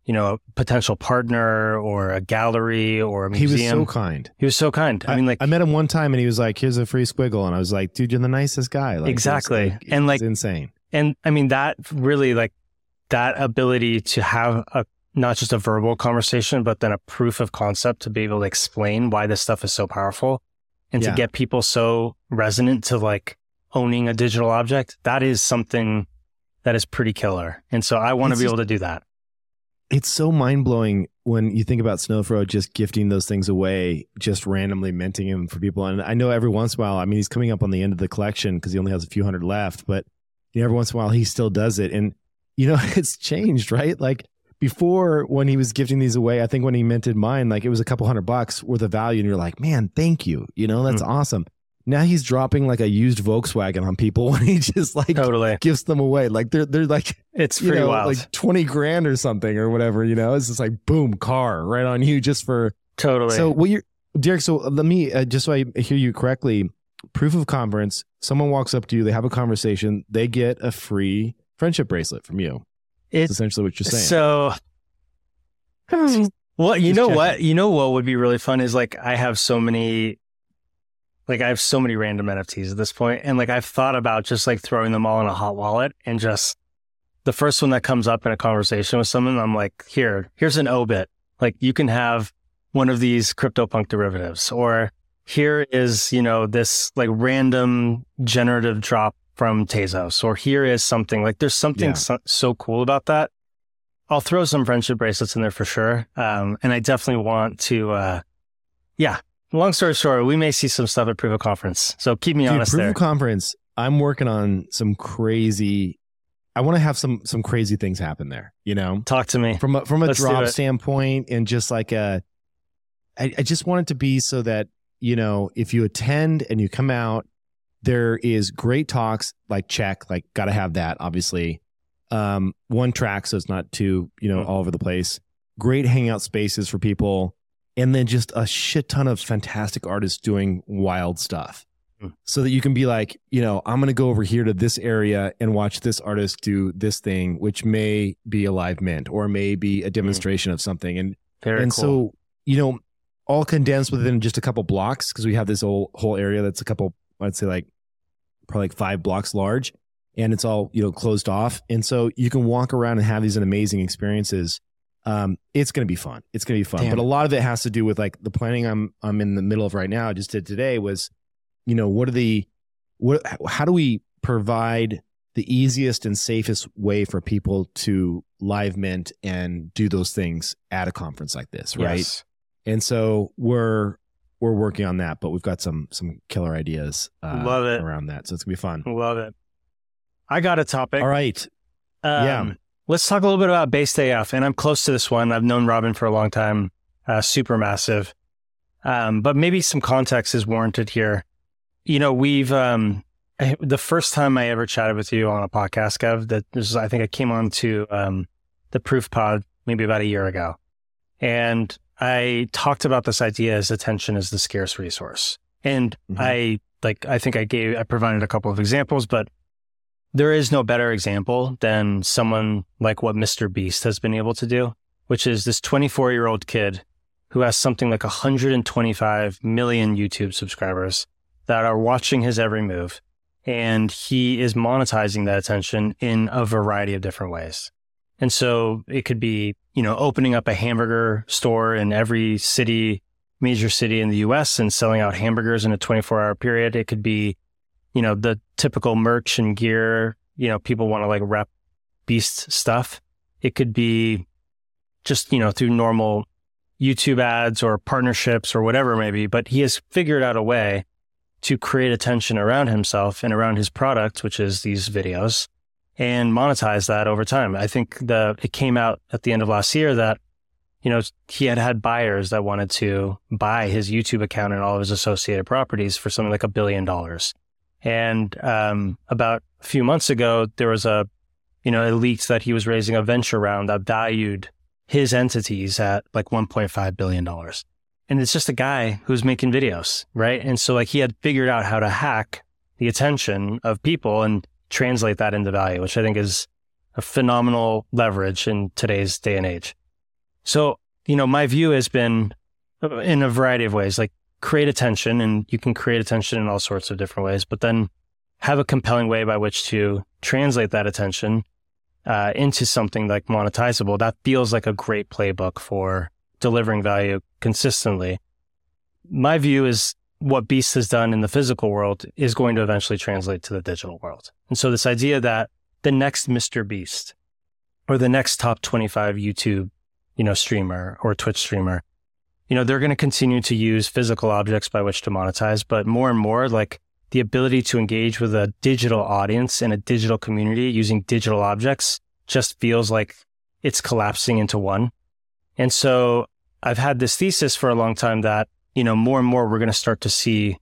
you know, a potential partner or a gallery or a museum. He was so kind. He was so kind. I, I, mean, like I met him one time and he was like, "Here's a free squiggle," and I was like, "Dude, you're the nicest guy." Like, exactly, like, and like insane. And I mean, that really like that ability to have a not just a verbal conversation, but then a proof of concept to be able to explain why this stuff is so powerful and yeah. to get people so resonant to like owning a digital object. That is something that is pretty killer. And so I want to be able to do that. it's so mind blowing when you think about Snowfro just gifting those things away, just randomly minting them for people. And I know every once in a while, I mean, he's coming up on the end of the collection because he only has a few hundred left, but you know, every once in a while he still does it. And, you know, it's changed, right? Like before when he was gifting these away, I think when he minted mine, like it was a couple hundred bucks worth of value. And you're like, man, thank you. You know, that's mm. awesome. Now he's dropping like a used Volkswagen on people when he just like totally gives them away. Like they're they're like it's pretty know, wild. like twenty grand or something or whatever. You know, it's just like boom, car right on you just for totally. So what you're Derek? So let me uh, just so I hear you correctly. Proof of conference. Someone walks up to you. They have a conversation. They get a free friendship bracelet from you. It's essentially what you're saying. So, well, you just know checking. what? You know what would be really fun is like I have so many like I have so many random NFTs at this point, and like I've thought about just like throwing them all in a hot wallet and just the first one that comes up in a conversation with someone, I'm like, here, here's an obit. Like you can have one of these CryptoPunk derivatives, or here is you know this like random generative drop from Tezos, or here is something like there's something yeah. so, so, cool about that. I'll throw some friendship bracelets in there for sure, um, and I definitely want to. Uh, yeah, long story short, we may see some stuff at Proof of Conference. So keep me Dude, honest Proof there. of Conference, I'm working on some crazy. I want to have some some crazy things happen there. You know, talk to me from a, from a Let's drop standpoint, and just like a. I, I just want it to be so that you know if you attend and you come out, there is great talks like check like got to have that obviously. Um, one track so it's not too you know all over the place. Great hangout spaces for people and then just a shit ton of fantastic artists doing wild stuff hmm. so that you can be like, you know, I'm to go over here to this area and watch this artist do this thing, which may be a live mint or may be a hmm. demonstration mm. of something. And Very and cool. so, you know, all condensed within just a couple blocks because we have this whole whole area that's a couple, I'd say like probably like five blocks large, and it's all you know closed off. And so you can walk around and have these amazing experiences um, it's going to be fun. It's going to be fun. Damn. But a lot of it has to do with like the planning I'm I'm in the middle of right now. I just did today was, you know, what are the what how do we provide the easiest and safest way for people to live mint and do those things at a conference like this, right? Yes. And so we're we're working on that, but we've got some some killer ideas uh, Love it. around that. So it's gonna be fun. Love it. I got a topic. All right. Um, yeah. Let's talk a little bit about Based AF. And I'm close to this one. I've known Robin for a long time, uh, super massive. Um, but maybe some context is warranted here. You know, we've, um, I, the first time I ever chatted with you on a podcast, Kev, that was, I think I came on to um, the Proof Pod maybe about a year ago. And I talked about this idea as attention is the scarce resource. And mm-hmm. I, like, I think I gave, I provided a couple of examples, but there is no better example than someone like what Mr. Beast has been able to do, which is this 24 year old kid who has something like 125 million YouTube subscribers that are watching his every move. And he is monetizing that attention in a variety of different ways. And so it could be, you know, opening up a hamburger store in every city, major city in the US and selling out hamburgers in a 24 hour period. It could be you know, the typical merch and gear, you know, people want to like rep beast stuff. It could be just, you know, through normal YouTube ads or partnerships or whatever maybe, but he has figured out a way to create attention around himself and around his product, which is these videos and monetize that over time. I think the, it came out at the end of last year that, you know, he had had buyers that wanted to buy his YouTube account and all of his associated properties for something like a billion dollars. And um, about a few months ago, there was a, you know, it leaked that he was raising a venture round that valued his entities at like $1.5 billion. And it's just a guy who's making videos, right? And so like he had figured out how to hack the attention of people and translate that into value, which I think is a phenomenal leverage in today's day and age. So, you know, my view has been uh, in a variety of ways, like create attention and you can create attention in all sorts of different ways, but then have a compelling way by which to translate that attention uh, into something like monetizable. That feels like a great playbook for delivering value consistently. My view is what Beast has done in the physical world is going to eventually translate to the digital world. And so this idea that the next Mr. Beast or the next top 25 YouTube you know, streamer or Twitch streamer, you know, they're going to continue to use physical objects by which to monetize, but more and more like the ability to engage with a digital audience and a digital community using digital objects just feels like it's collapsing into one. And so I've had this thesis for a long time that, you know, more and more we're going to start to see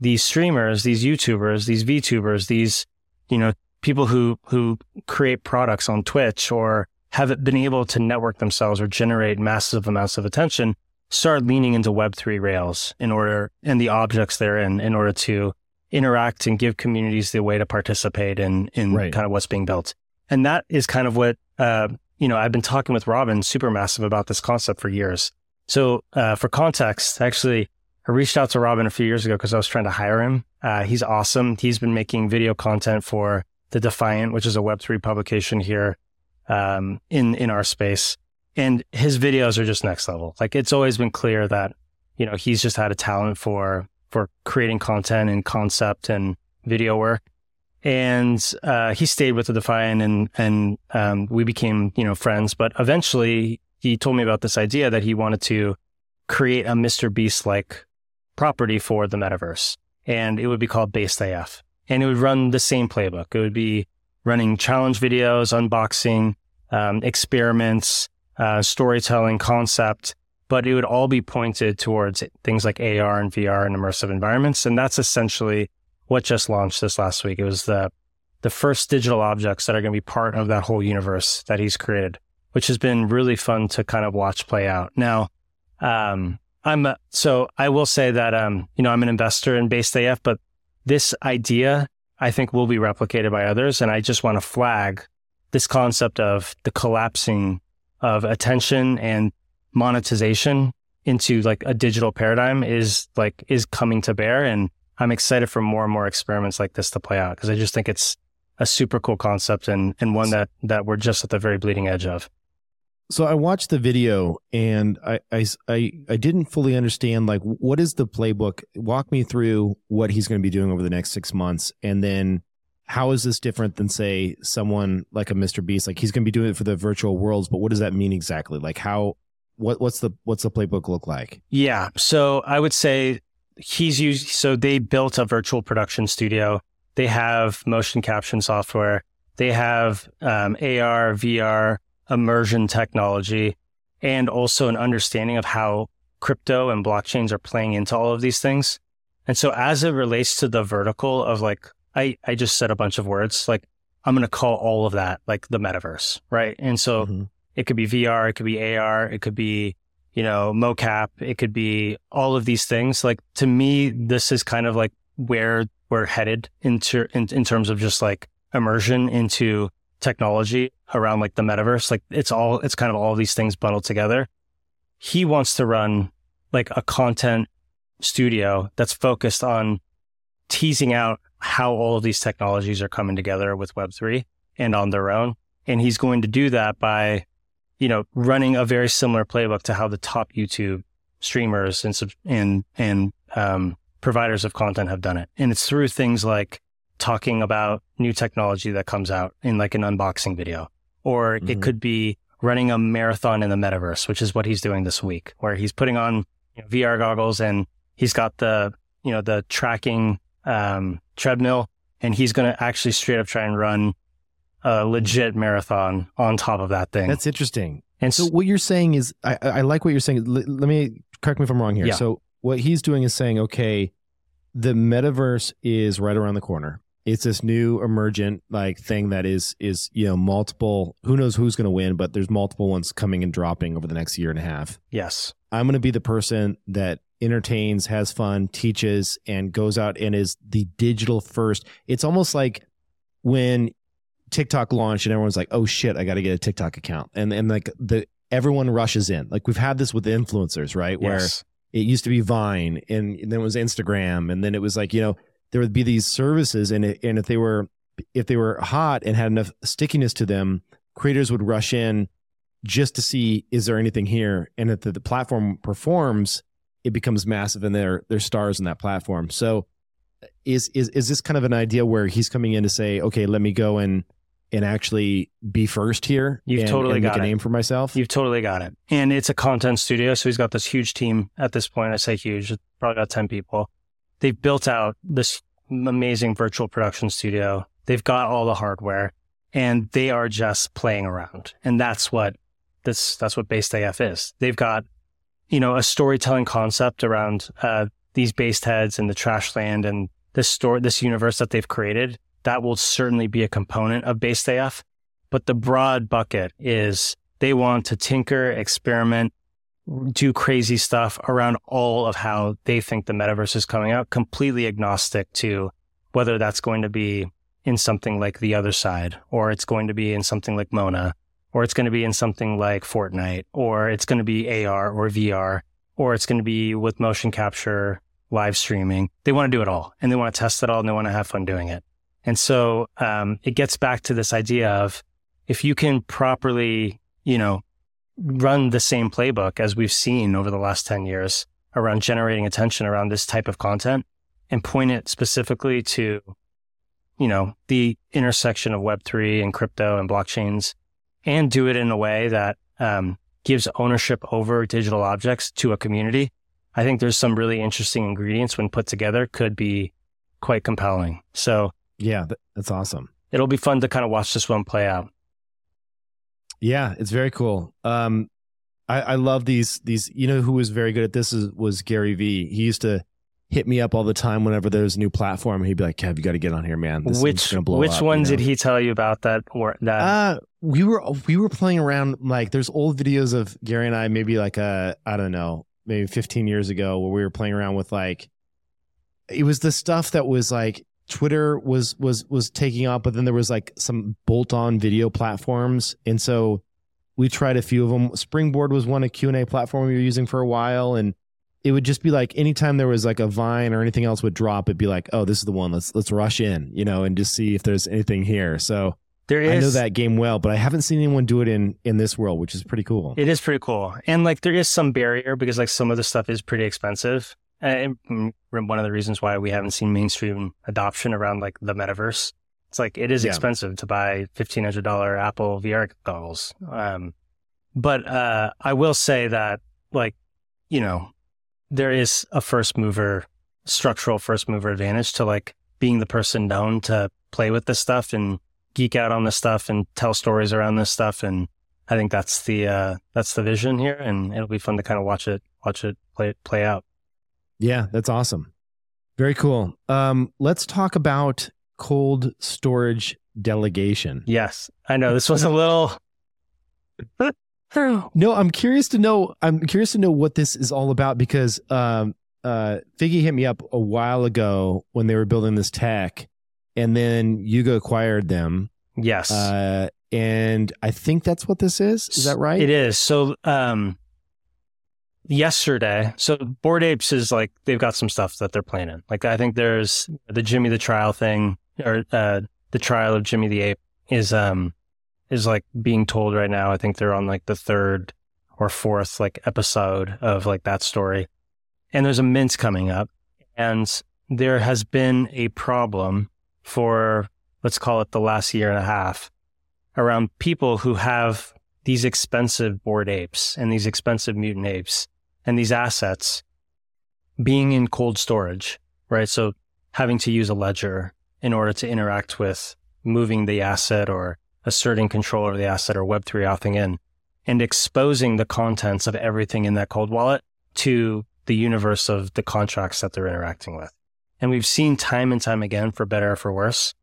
these streamers, these YouTubers, these VTubers, these, you know, people who, who create products on Twitch or haven't been able to network themselves or generate massive amounts of attention start leaning into Web3 rails in order and the objects therein in order to interact and give communities the way to participate in, in right. kind of what's being built. And that is kind of what, uh, you know, I've been talking with Robin Supermassive about this concept for years. So, uh, for context, actually, I reached out to Robin a few years ago because I was trying to hire him. Uh, he's awesome. He's been making video content for the Defiant, which is a Web3 publication here um, in in our space. And his videos are just next level. Like it's always been clear that you know he's just had a talent for for creating content and concept and video work. And uh, he stayed with the Defiant, and and um, we became you know friends. But eventually, he told me about this idea that he wanted to create a Mr. Beast like property for the metaverse, and it would be called Based AF and it would run the same playbook. It would be running challenge videos, unboxing, um, experiments, uh, storytelling, concept, but it would all be pointed towards things like AR and VR and immersive environments. And that's essentially what just launched this last week. It was the the first digital objects that are going to be part of that whole universe that he's created, which has been really fun to kind of watch play out. Now, um, I'm a, so I will say that um, you know I'm an investor in Based AF, but this idea, I think, will be replicated by others. And I just want to flag this concept of the collapsing of attention and monetization into like a digital paradigm is like is coming to bear and i'm excited for more and more experiments like this to play out because i just think it's a super cool concept and and one that that we're just at the very bleeding edge of so I watched the video and I, I, I, I, didn't fully understand like what is the playbook? Walk me through what he's going to be doing over the next six months, and then how is this different than say someone like a Mr. Beast? Like he's going to be doing it for the virtual worlds, but what does that mean exactly? Like how what what's the what's the playbook look like? Yeah, so I would say he's used. So they built a virtual production studio. They have motion capture software. They have um, AR, VR immersion technology and also an understanding of how crypto and blockchains are playing into all of these things. And so as it relates to the vertical of like, I, I just said a bunch of words, like I'm going to call all of that like the metaverse. Right. And so mm-hmm. it could be VR, it could be AR, it could be, you know, mocap, it could be all of these things. Like to me, this is kind of like where we're headed into, in, in terms of just like immersion into technology around like the metaverse. Like it's all, it's kind of all these things bundled together. He wants to run like a content studio that's focused on teasing out how all of these technologies are coming together with Web3 and on their own. And he's going to do that by, you know, running a very similar playbook to how the top YouTube streamers and, and, and, um, providers of content have done it. And it's through things like talking about new technology that comes out in like an unboxing video, or mm-hmm. it could be running a marathon in the metaverse, which is what he's doing this week, where he's putting on you know, VR goggles and he's got the, you know, the tracking, um, treadmill and he's going to actually straight up try and run a legit marathon on top of that thing. That's interesting. And so what you're saying is, I, I like what you're saying. L- let me correct me if I'm wrong here. Yeah. So what he's doing is saying, okay, the metaverse is right around the corner it's this new emergent like thing that is is you know multiple who knows who's going to win but there's multiple ones coming and dropping over the next year and a half. Yes. I'm going to be the person that entertains has fun teaches and goes out and is the digital first. It's almost like when tiktok launched and everyone's like oh shit i got to get a tiktok account. And and like the everyone rushes in. Like we've had this with influencers right? Where yes. it used to be vine and, and then it was instagram and then it was like you know there would be these services and it, and if they were if they were hot and had enough stickiness to them creators would rush in just to see is there anything here and if the, the platform performs it becomes massive and they're they're stars in that platform so is is is this kind of an idea where he's coming in to say okay let me go and and actually be first here. You've and, totally and got make a it. name for myself. You've totally got it. And it's a content studio. So he's got this huge team at this point. I say huge, probably got 10 people. They've built out this amazing virtual production studio. They've got all the hardware and they are just playing around. And that's what this, that's what Based AF is. They've got, you know, a storytelling concept around, uh, these based heads and the trash land and this store, this universe that they've created. That will certainly be a component of Based AF. But the broad bucket is they want to tinker, experiment, do crazy stuff around all of how they think the metaverse is coming out, completely agnostic to whether that's going to be in something like the Otherside, or it's going to be in something like Mona, or it's going to be in something like Fortnite, or it's going to be AR or VR, or it's going to be with motion capture, live streaming. They want to do it all and they want to test it all and they want to have fun doing it. And so um, it gets back to this idea of if you can properly, you know, run the same playbook as we've seen over the last 10 years around generating attention around this type of content and point it specifically to, you know, the intersection of Web3 and crypto and blockchains and do it in a way that um, gives ownership over digital objects to a community. I think there's some really interesting ingredients when put together could be quite compelling. So yeah, that's awesome. it'll be fun to kind of watch this one play out. Yeah, it's very cool. Um, I, I love these these. You know who was very good at this is, was Gary Vee. He used to hit me up all the time whenever there was a new platform. He'd be like, "Kev, you got to get on here, man. This is which gonna blow up. which up," one you know? did he tell you about that or that? Uh, we were we were playing around like there's old videos of Gary and I maybe like a I don't know maybe 15 years ago where we were playing around with like it was the stuff that was like Twitter was was was taking off, but then there was like some bolt-on video platforms, and so we tried a few of them. Springboard was one a Q and A platform we were using for a while, and it would just be like anytime there was like a Vine or anything else would drop, it'd be like, oh, this is the one. Let's let's rush in, you know, and just see if there's anything here. So there is I know that game well, but I haven't seen anyone do it in in this world, which is pretty cool. It is pretty cool. And like there is some barrier because like some of the stuff is pretty expensive. And mm, one of the reasons why we haven't seen mainstream adoption around like the metaverse. It's like it is Yeah. expensive to buy fifteen hundred dollar Apple VR goggles. Um, but uh, I will say that like you know there is a first mover structural first mover advantage to like being the person known to play with this stuff and geek out on this stuff and tell stories around this stuff and I think that's the uh, that's the vision here, and it'll be fun to kind of watch it watch it play play out. Yeah, that's awesome. Very cool. Um, let's talk about cold storage delegation. Yes, I know this was a little. No, I'm curious to know. I'm curious to know what this is all about because um, uh, Figgy hit me up a while ago when they were building this tech, and then Yuga acquired them. yes, Uh, and I think that's what this is. Is that right? It is. So, um, yesterday, so Bored Apes is like they've got some stuff that they're planning. Like I think there's the Jimmy the Trial thing, or uh, the trial of Jimmy the Ape is um is like being told right now. I think they're on like the third or fourth like episode of like that story, and there's a mint coming up, and there has been a problem for let's call it the last year and a half around people who have these expensive bored apes and these expensive mutant apes and these assets being in cold storage, right? So having to use a ledger in order to interact with moving the asset or asserting control over the asset or Web3 authing in and exposing the contents of everything in that cold wallet to the universe of the contracts that they're interacting with. And we've seen time and time again, for better or for worse,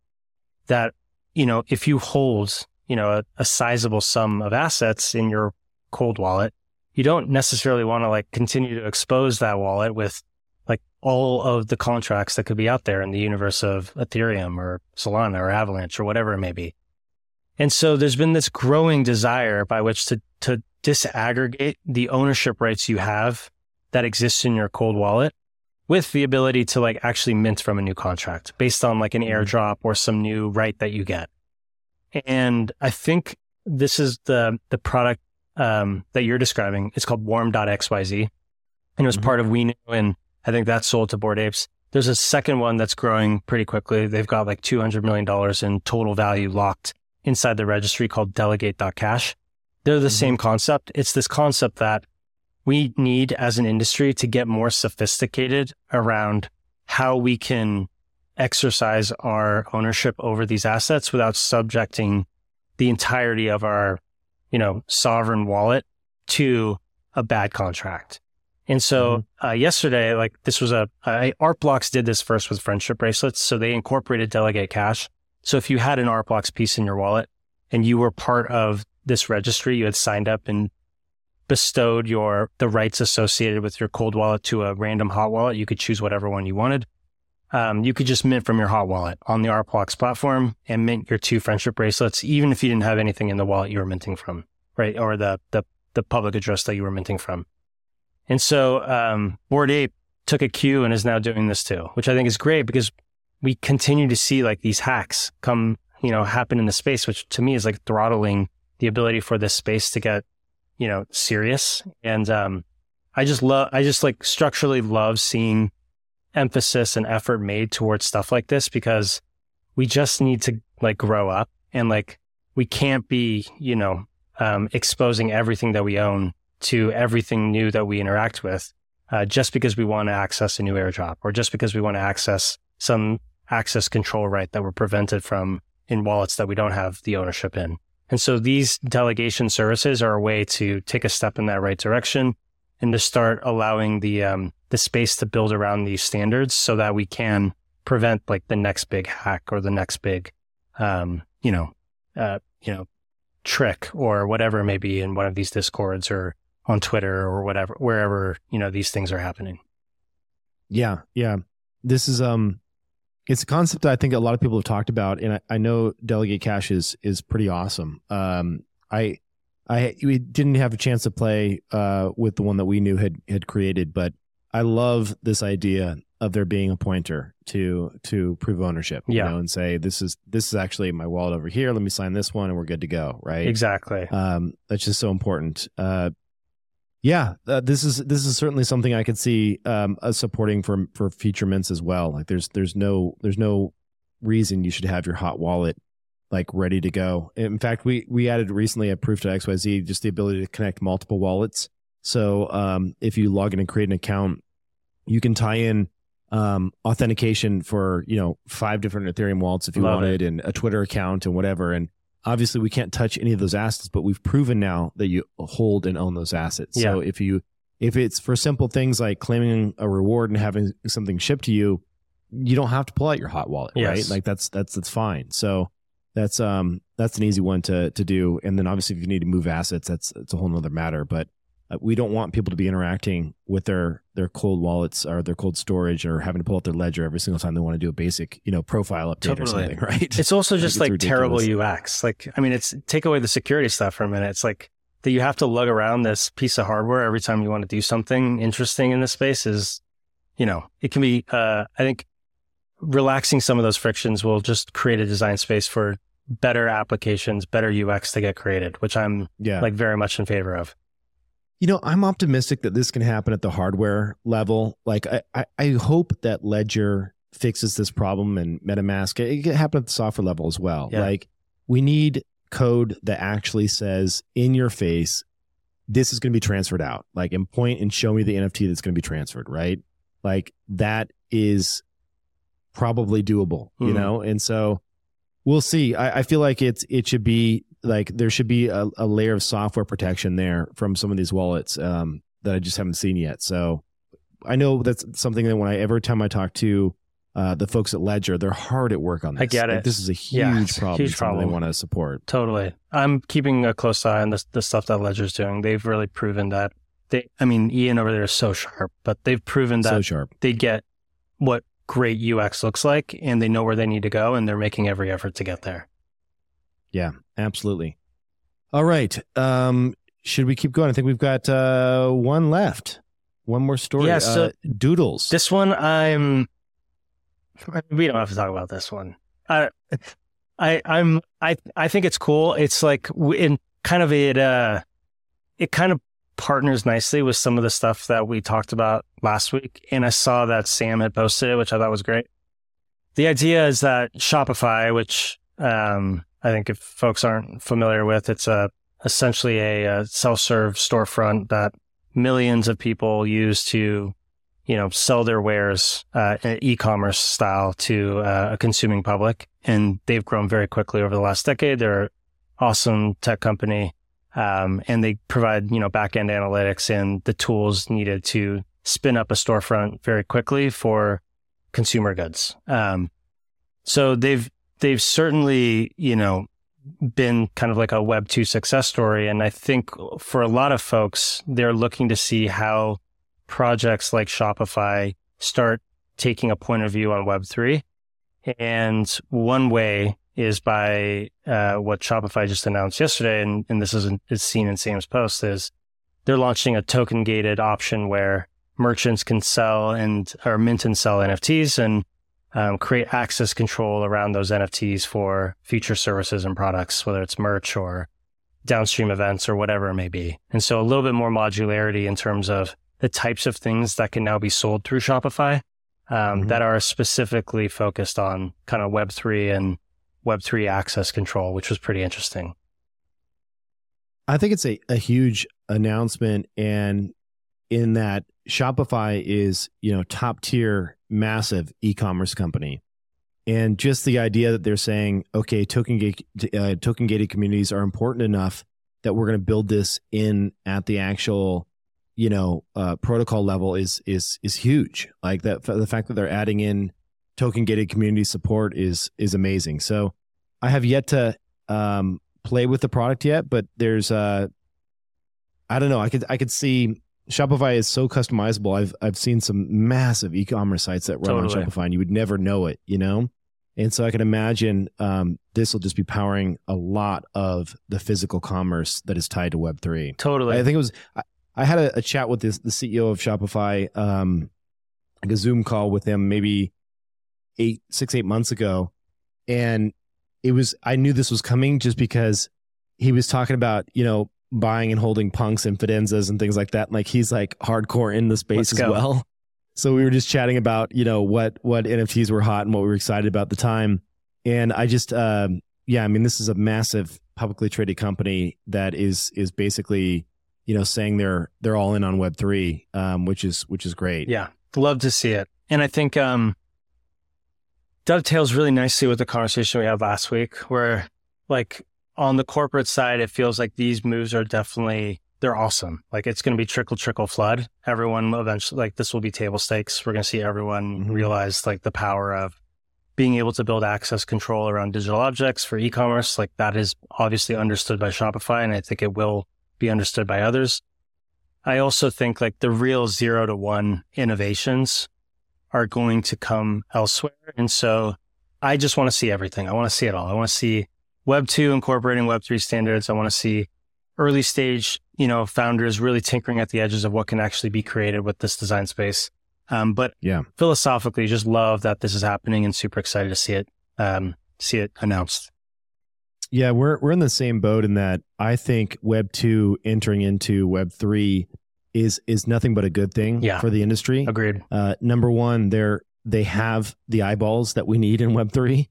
that, you know, if you hold you know, a, a sizable sum of assets in your cold wallet, you don't necessarily want to like continue to expose that wallet with like all of the contracts that could be out there in the universe of Ethereum or Solana or Avalanche or whatever it may be. And so there's been this growing desire by which to, to disaggregate the ownership rights you have that exists in your cold wallet with the ability to like actually mint from a new contract based on like an mm-hmm. airdrop or some new right that you get. And I think this is the the product um, that you're describing. It's called Warm.xyz, and it was Mhm. part of WENEW, and I think that's sold to Bored Apes. There's a second one that's growing pretty quickly. They've got like 200 million dollars in total value locked inside the registry called delegate.cash. They're the Mhm. same concept. It's this concept that we need as an industry to get more sophisticated around how we can exercise our ownership over these assets without subjecting the entirety of our, you know, sovereign wallet to a bad contract. And so uh, yesterday, like this was a, I, Artblocks did this first with friendship bracelets. So they incorporated Delegate Cash. So if you had an Artblocks piece in your wallet and you were part of this registry, you had signed up and bestowed your the rights associated with your cold wallet to a random hot wallet. You could choose whatever one you wanted. Um, you could just mint from your hot wallet on the Artblocks platform and mint your two friendship bracelets, even if you didn't have anything in the wallet you were minting from, right? Or the the the public address that you were minting from. And so um, Bored Ape took a cue and is now doing this too, which I think is great because we continue to see like these hacks come, you know, happen in the space, which to me is like throttling the ability for this space to get, you know, serious. And um, I just love, I just like structurally love seeing emphasis and effort made towards stuff like this because we just need to like grow up and like we can't be, you know, um, exposing everything that we own to everything new that we interact with uh, just because we want to access a new airdrop or just because we want to access some access control right that we're prevented from in wallets that we don't have the ownership in. And so these delegation services are a way to take a step in that right direction and to start allowing the um, the space to build around these standards so that we can prevent like the next big hack or the next big um, you know uh, you know trick or whatever it may be in one of these discords or on Twitter or whatever wherever you know these things are happening. Yeah, yeah. This is um it's a concept I think a lot of people have talked about, and I, I know Delegate Cash is is pretty awesome. Um, I I we didn't have a chance to play uh with the one that we knew had had created, but I love this idea of there being a pointer to to prove ownership. Yeah. You know, and say this is this is actually my wallet over here. Let me sign this one, and we're good to go. Right. Exactly. Um, that's just so important. Uh, yeah, uh, this is this is certainly something I could see um, us supporting for for future mints as well. Like there's there's no there's no reason you should have your hot wallet like ready to go. In fact, we we added recently a proof to XYZ just the ability to connect multiple wallets. So um, if you log in and create an account, you can tie in um, authentication for you know five different Ethereum wallets if you Love wanted, and a Twitter account and whatever. And obviously, we can't touch any of those assets, but we've proven now that you hold and own those assets. So if you if it's for simple things like claiming a reward and having something shipped to you, you don't have to pull out your hot wallet, Yes. right? Like that's that's that's fine. So that's um that's an easy one to to do. And then obviously, if you need to move assets, that's that's a whole nother matter. But uh, we don't want people to be interacting with their their cold wallets or their cold storage or having to pull out their ledger every single time they want to do a basic you know profile update or something, right? It's also just it's like terrible UX. Like, I mean, it's take away the security stuff for a minute. It's like that you have to lug around this piece of hardware every time you want to do something interesting in this space is, you know, it can be, uh, I think relaxing some of those frictions will just create a design space for better applications, better UX to get created, which I'm yeah. like very much in favor of. You know, I'm optimistic that this can happen at the hardware level. Like, I, I, I hope that Ledger fixes this problem and MetaMask. It can happen at the software level as well. Yeah. Like, we need code that actually says in your face, this is going to be transferred out. Like, and point and show me the NFT that's going to be transferred, right? Like, that is probably doable, you Mhm. know? And so we'll see. I, I feel like it's, it should be like there should be a, a layer of software protection there from some of these wallets um, that I just haven't seen yet. So I know that's something that when I every time I talk to uh, the folks at Ledger, they're hard at work on this. I get Like, it. this is a huge Yeah, a problem. huge problem. they want to support. Totally. I'm keeping a close eye on the, the stuff that Ledger's doing. They've really proven that they, I mean, Ian over there is so sharp, but they've proven that So sharp. they get what great UX looks like and they know where they need to go and they're making every effort to get there. Yeah, absolutely. All right. Um, should we keep going? I think we've got uh, one left. One more story. Yeah, so- uh, Doodles. This one, I'm, we don't have to talk about this one. I, I, I'm, I, I think it's cool. It's like in kind of it, uh, it kind of partners nicely with some of the stuff that we talked about last week. And I saw that Sam had posted it, which I thought was great. The idea is that Shopify, which, um, I think if folks aren't familiar with, it's a essentially a, a self-serve storefront that millions of people use to, you know, sell their wares uh, in e-commerce style to uh, a consuming public, and they've grown very quickly over the last decade. They're an awesome tech company, um, and they provide you know back-end analytics and the tools needed to spin up a storefront very quickly for consumer goods. Um, so they've they've certainly you know been kind of like a Web two success story, and I think for a lot of folks, they're looking to see how projects like Shopify start taking a point of view on Web three. And one way is by uh, what Shopify just announced yesterday, and, and this is, is seen in Sam's post, is they're launching a token gated option where merchants can sell and or mint and sell NFTs and um, create access control around those NFTs for future services and products, whether it's merch or downstream events or whatever it may be. And so a little bit more modularity in terms of the types of things that can now be sold through Shopify um, mm-hmm. that are specifically focused on kind of Web3 and Web3 access control, which was pretty interesting. I think it's a, a huge announcement. And in that Shopify is, you know, top tier, massive e-commerce company. And just the idea that they're saying, okay, token, uh, token gated communities are important enough that we're going to build this in at the actual, you know, uh, protocol level is is is huge. Like that, the fact that they're adding in token gated community support is is amazing. So I have yet to um, play with the product yet, but there's uh, I don't know. I could I could see Shopify is so customizable. I've I've seen some massive e-commerce sites that run totally. on Shopify, and you would never know it, you know. And so I can imagine um, this will just be powering a lot of the physical commerce that is tied to Web three. Totally. I think it was. I, I had a, a, chat with this, the CEO of Shopify, um, like a Zoom call with him, maybe eight, six, eight months ago, and it was. I knew this was coming just because he was talking about you know buying and holding punks and fidenzas and things like that. Like he's like hardcore in the space as well. So we were just chatting about, you know, what what NFTs were hot and what we were excited about at the time. And I just um yeah, I mean this is a massive publicly traded company that is is basically, you know, saying they're they're all in on web 3, um which is which is great. Yeah. Love to see it. And I think um dovetails really nicely with the conversation we had last week where like on the corporate side, it feels like these moves are definitely they're awesome. Like it's going to be trickle trickle flood. Everyone eventually like this will be table stakes. We're going to see everyone mm-hmm. realize like the power of being able to build access control around digital objects for e-commerce. Like that is obviously understood by Shopify, and I think it will be understood by others. I also think like the real zero to one innovations are going to come elsewhere, and so I just want to see everything. I want to see it all. I want to see Web 2 incorporating Web 3 standards. I want to see early stage, you know, founders really tinkering at the edges of what can actually be created with this design space. Um, but yeah, philosophically, just love that this is happening and super excited to see it, um, see it announced. Yeah, we're we're in the same boat in that I think Web two entering into Web three is is nothing but a good thing yeah. for the industry. Agreed. Uh, number one, they're they have the eyeballs that we need in Web three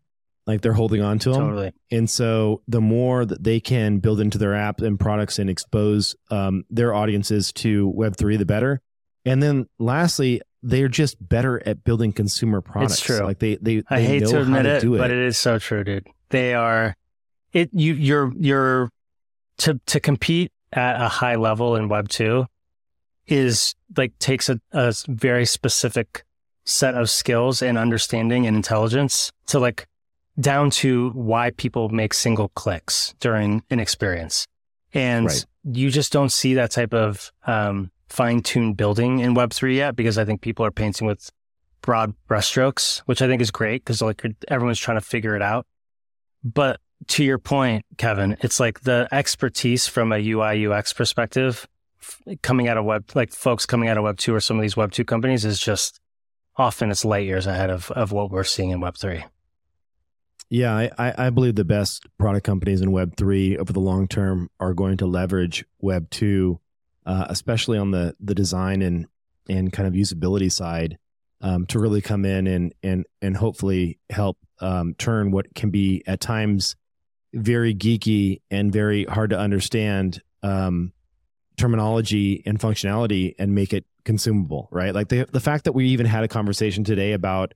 like they're holding on to them. Totally. And so the more that they can build into their app and products and expose um, their audiences to Web3, the better. And then lastly, they're just better at building consumer products. It's true. Like they, they, they I hate to admit to it, it, but it is so true, dude. They are, it, you, you're, you're, to, to compete at a high level in Web 2 is like takes a, a very specific set of skills and understanding and intelligence to like down to why people make single clicks during an experience. And right. you just don't see that type of um, fine tuned building in Web3 yet because I think people are painting with broad brushstrokes, which I think is great because like everyone's trying to figure it out. But to your point, Kevin, it's like the expertise from a UI UX perspective coming out of web, like folks coming out of web two or some of these web two companies is just often it's light years ahead of, of what we're seeing in web three. Yeah, I, I believe the best product companies in Web three over the long term are going to leverage Web two, uh, especially on the the design and and kind of usability side, um, to really come in and and and hopefully help um, turn what can be at times very geeky and very hard to understand um, terminology and functionality and make it consumable, right? Like the the fact that we even had a conversation today about,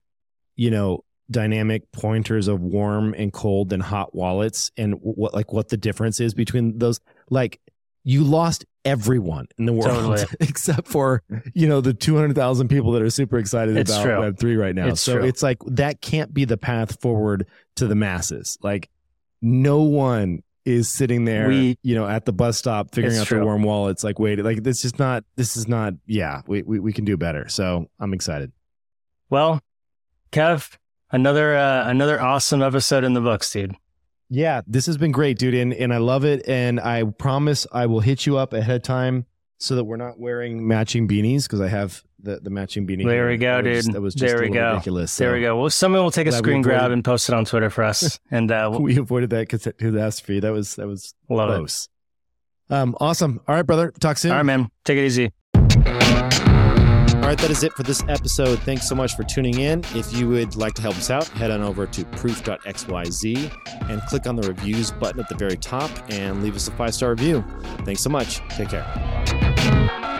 you know, dynamic pointers of warm and cold and hot wallets and what like what the difference is between those like you lost everyone in the world Totally. except for you know the 200,000 people that are super excited It's about true. web3 right now It's so true. it's like that can't be the path forward to the masses like no one is sitting there We- you know at the bus stop figuring out true. the warm wallets like wait like this is not this is not yeah we, we, we can do better so i'm excited Well, Kev, another uh, another awesome episode in the books, dude. Yeah, this has been great, dude, and and I love it. And I promise I will hit you up ahead of time so that we're not wearing matching beanies because I have the the matching beanie. There we go, That was- dude. That was just There we go. ridiculous. There we go. Well, someone will take a Glad screen grab and post it on Twitter for us, and uh, we'll We avoided that cat- catastrophe. That was that was love it. close. Um, awesome. All right, brother. Talk soon. All right, man. Take it easy. All right, that is it for this episode. Thanks so much for tuning in. If you would like to help us out, head on over to proof.xyz and click on the reviews button at the very top and leave us a five star review. Thanks so much. Take care.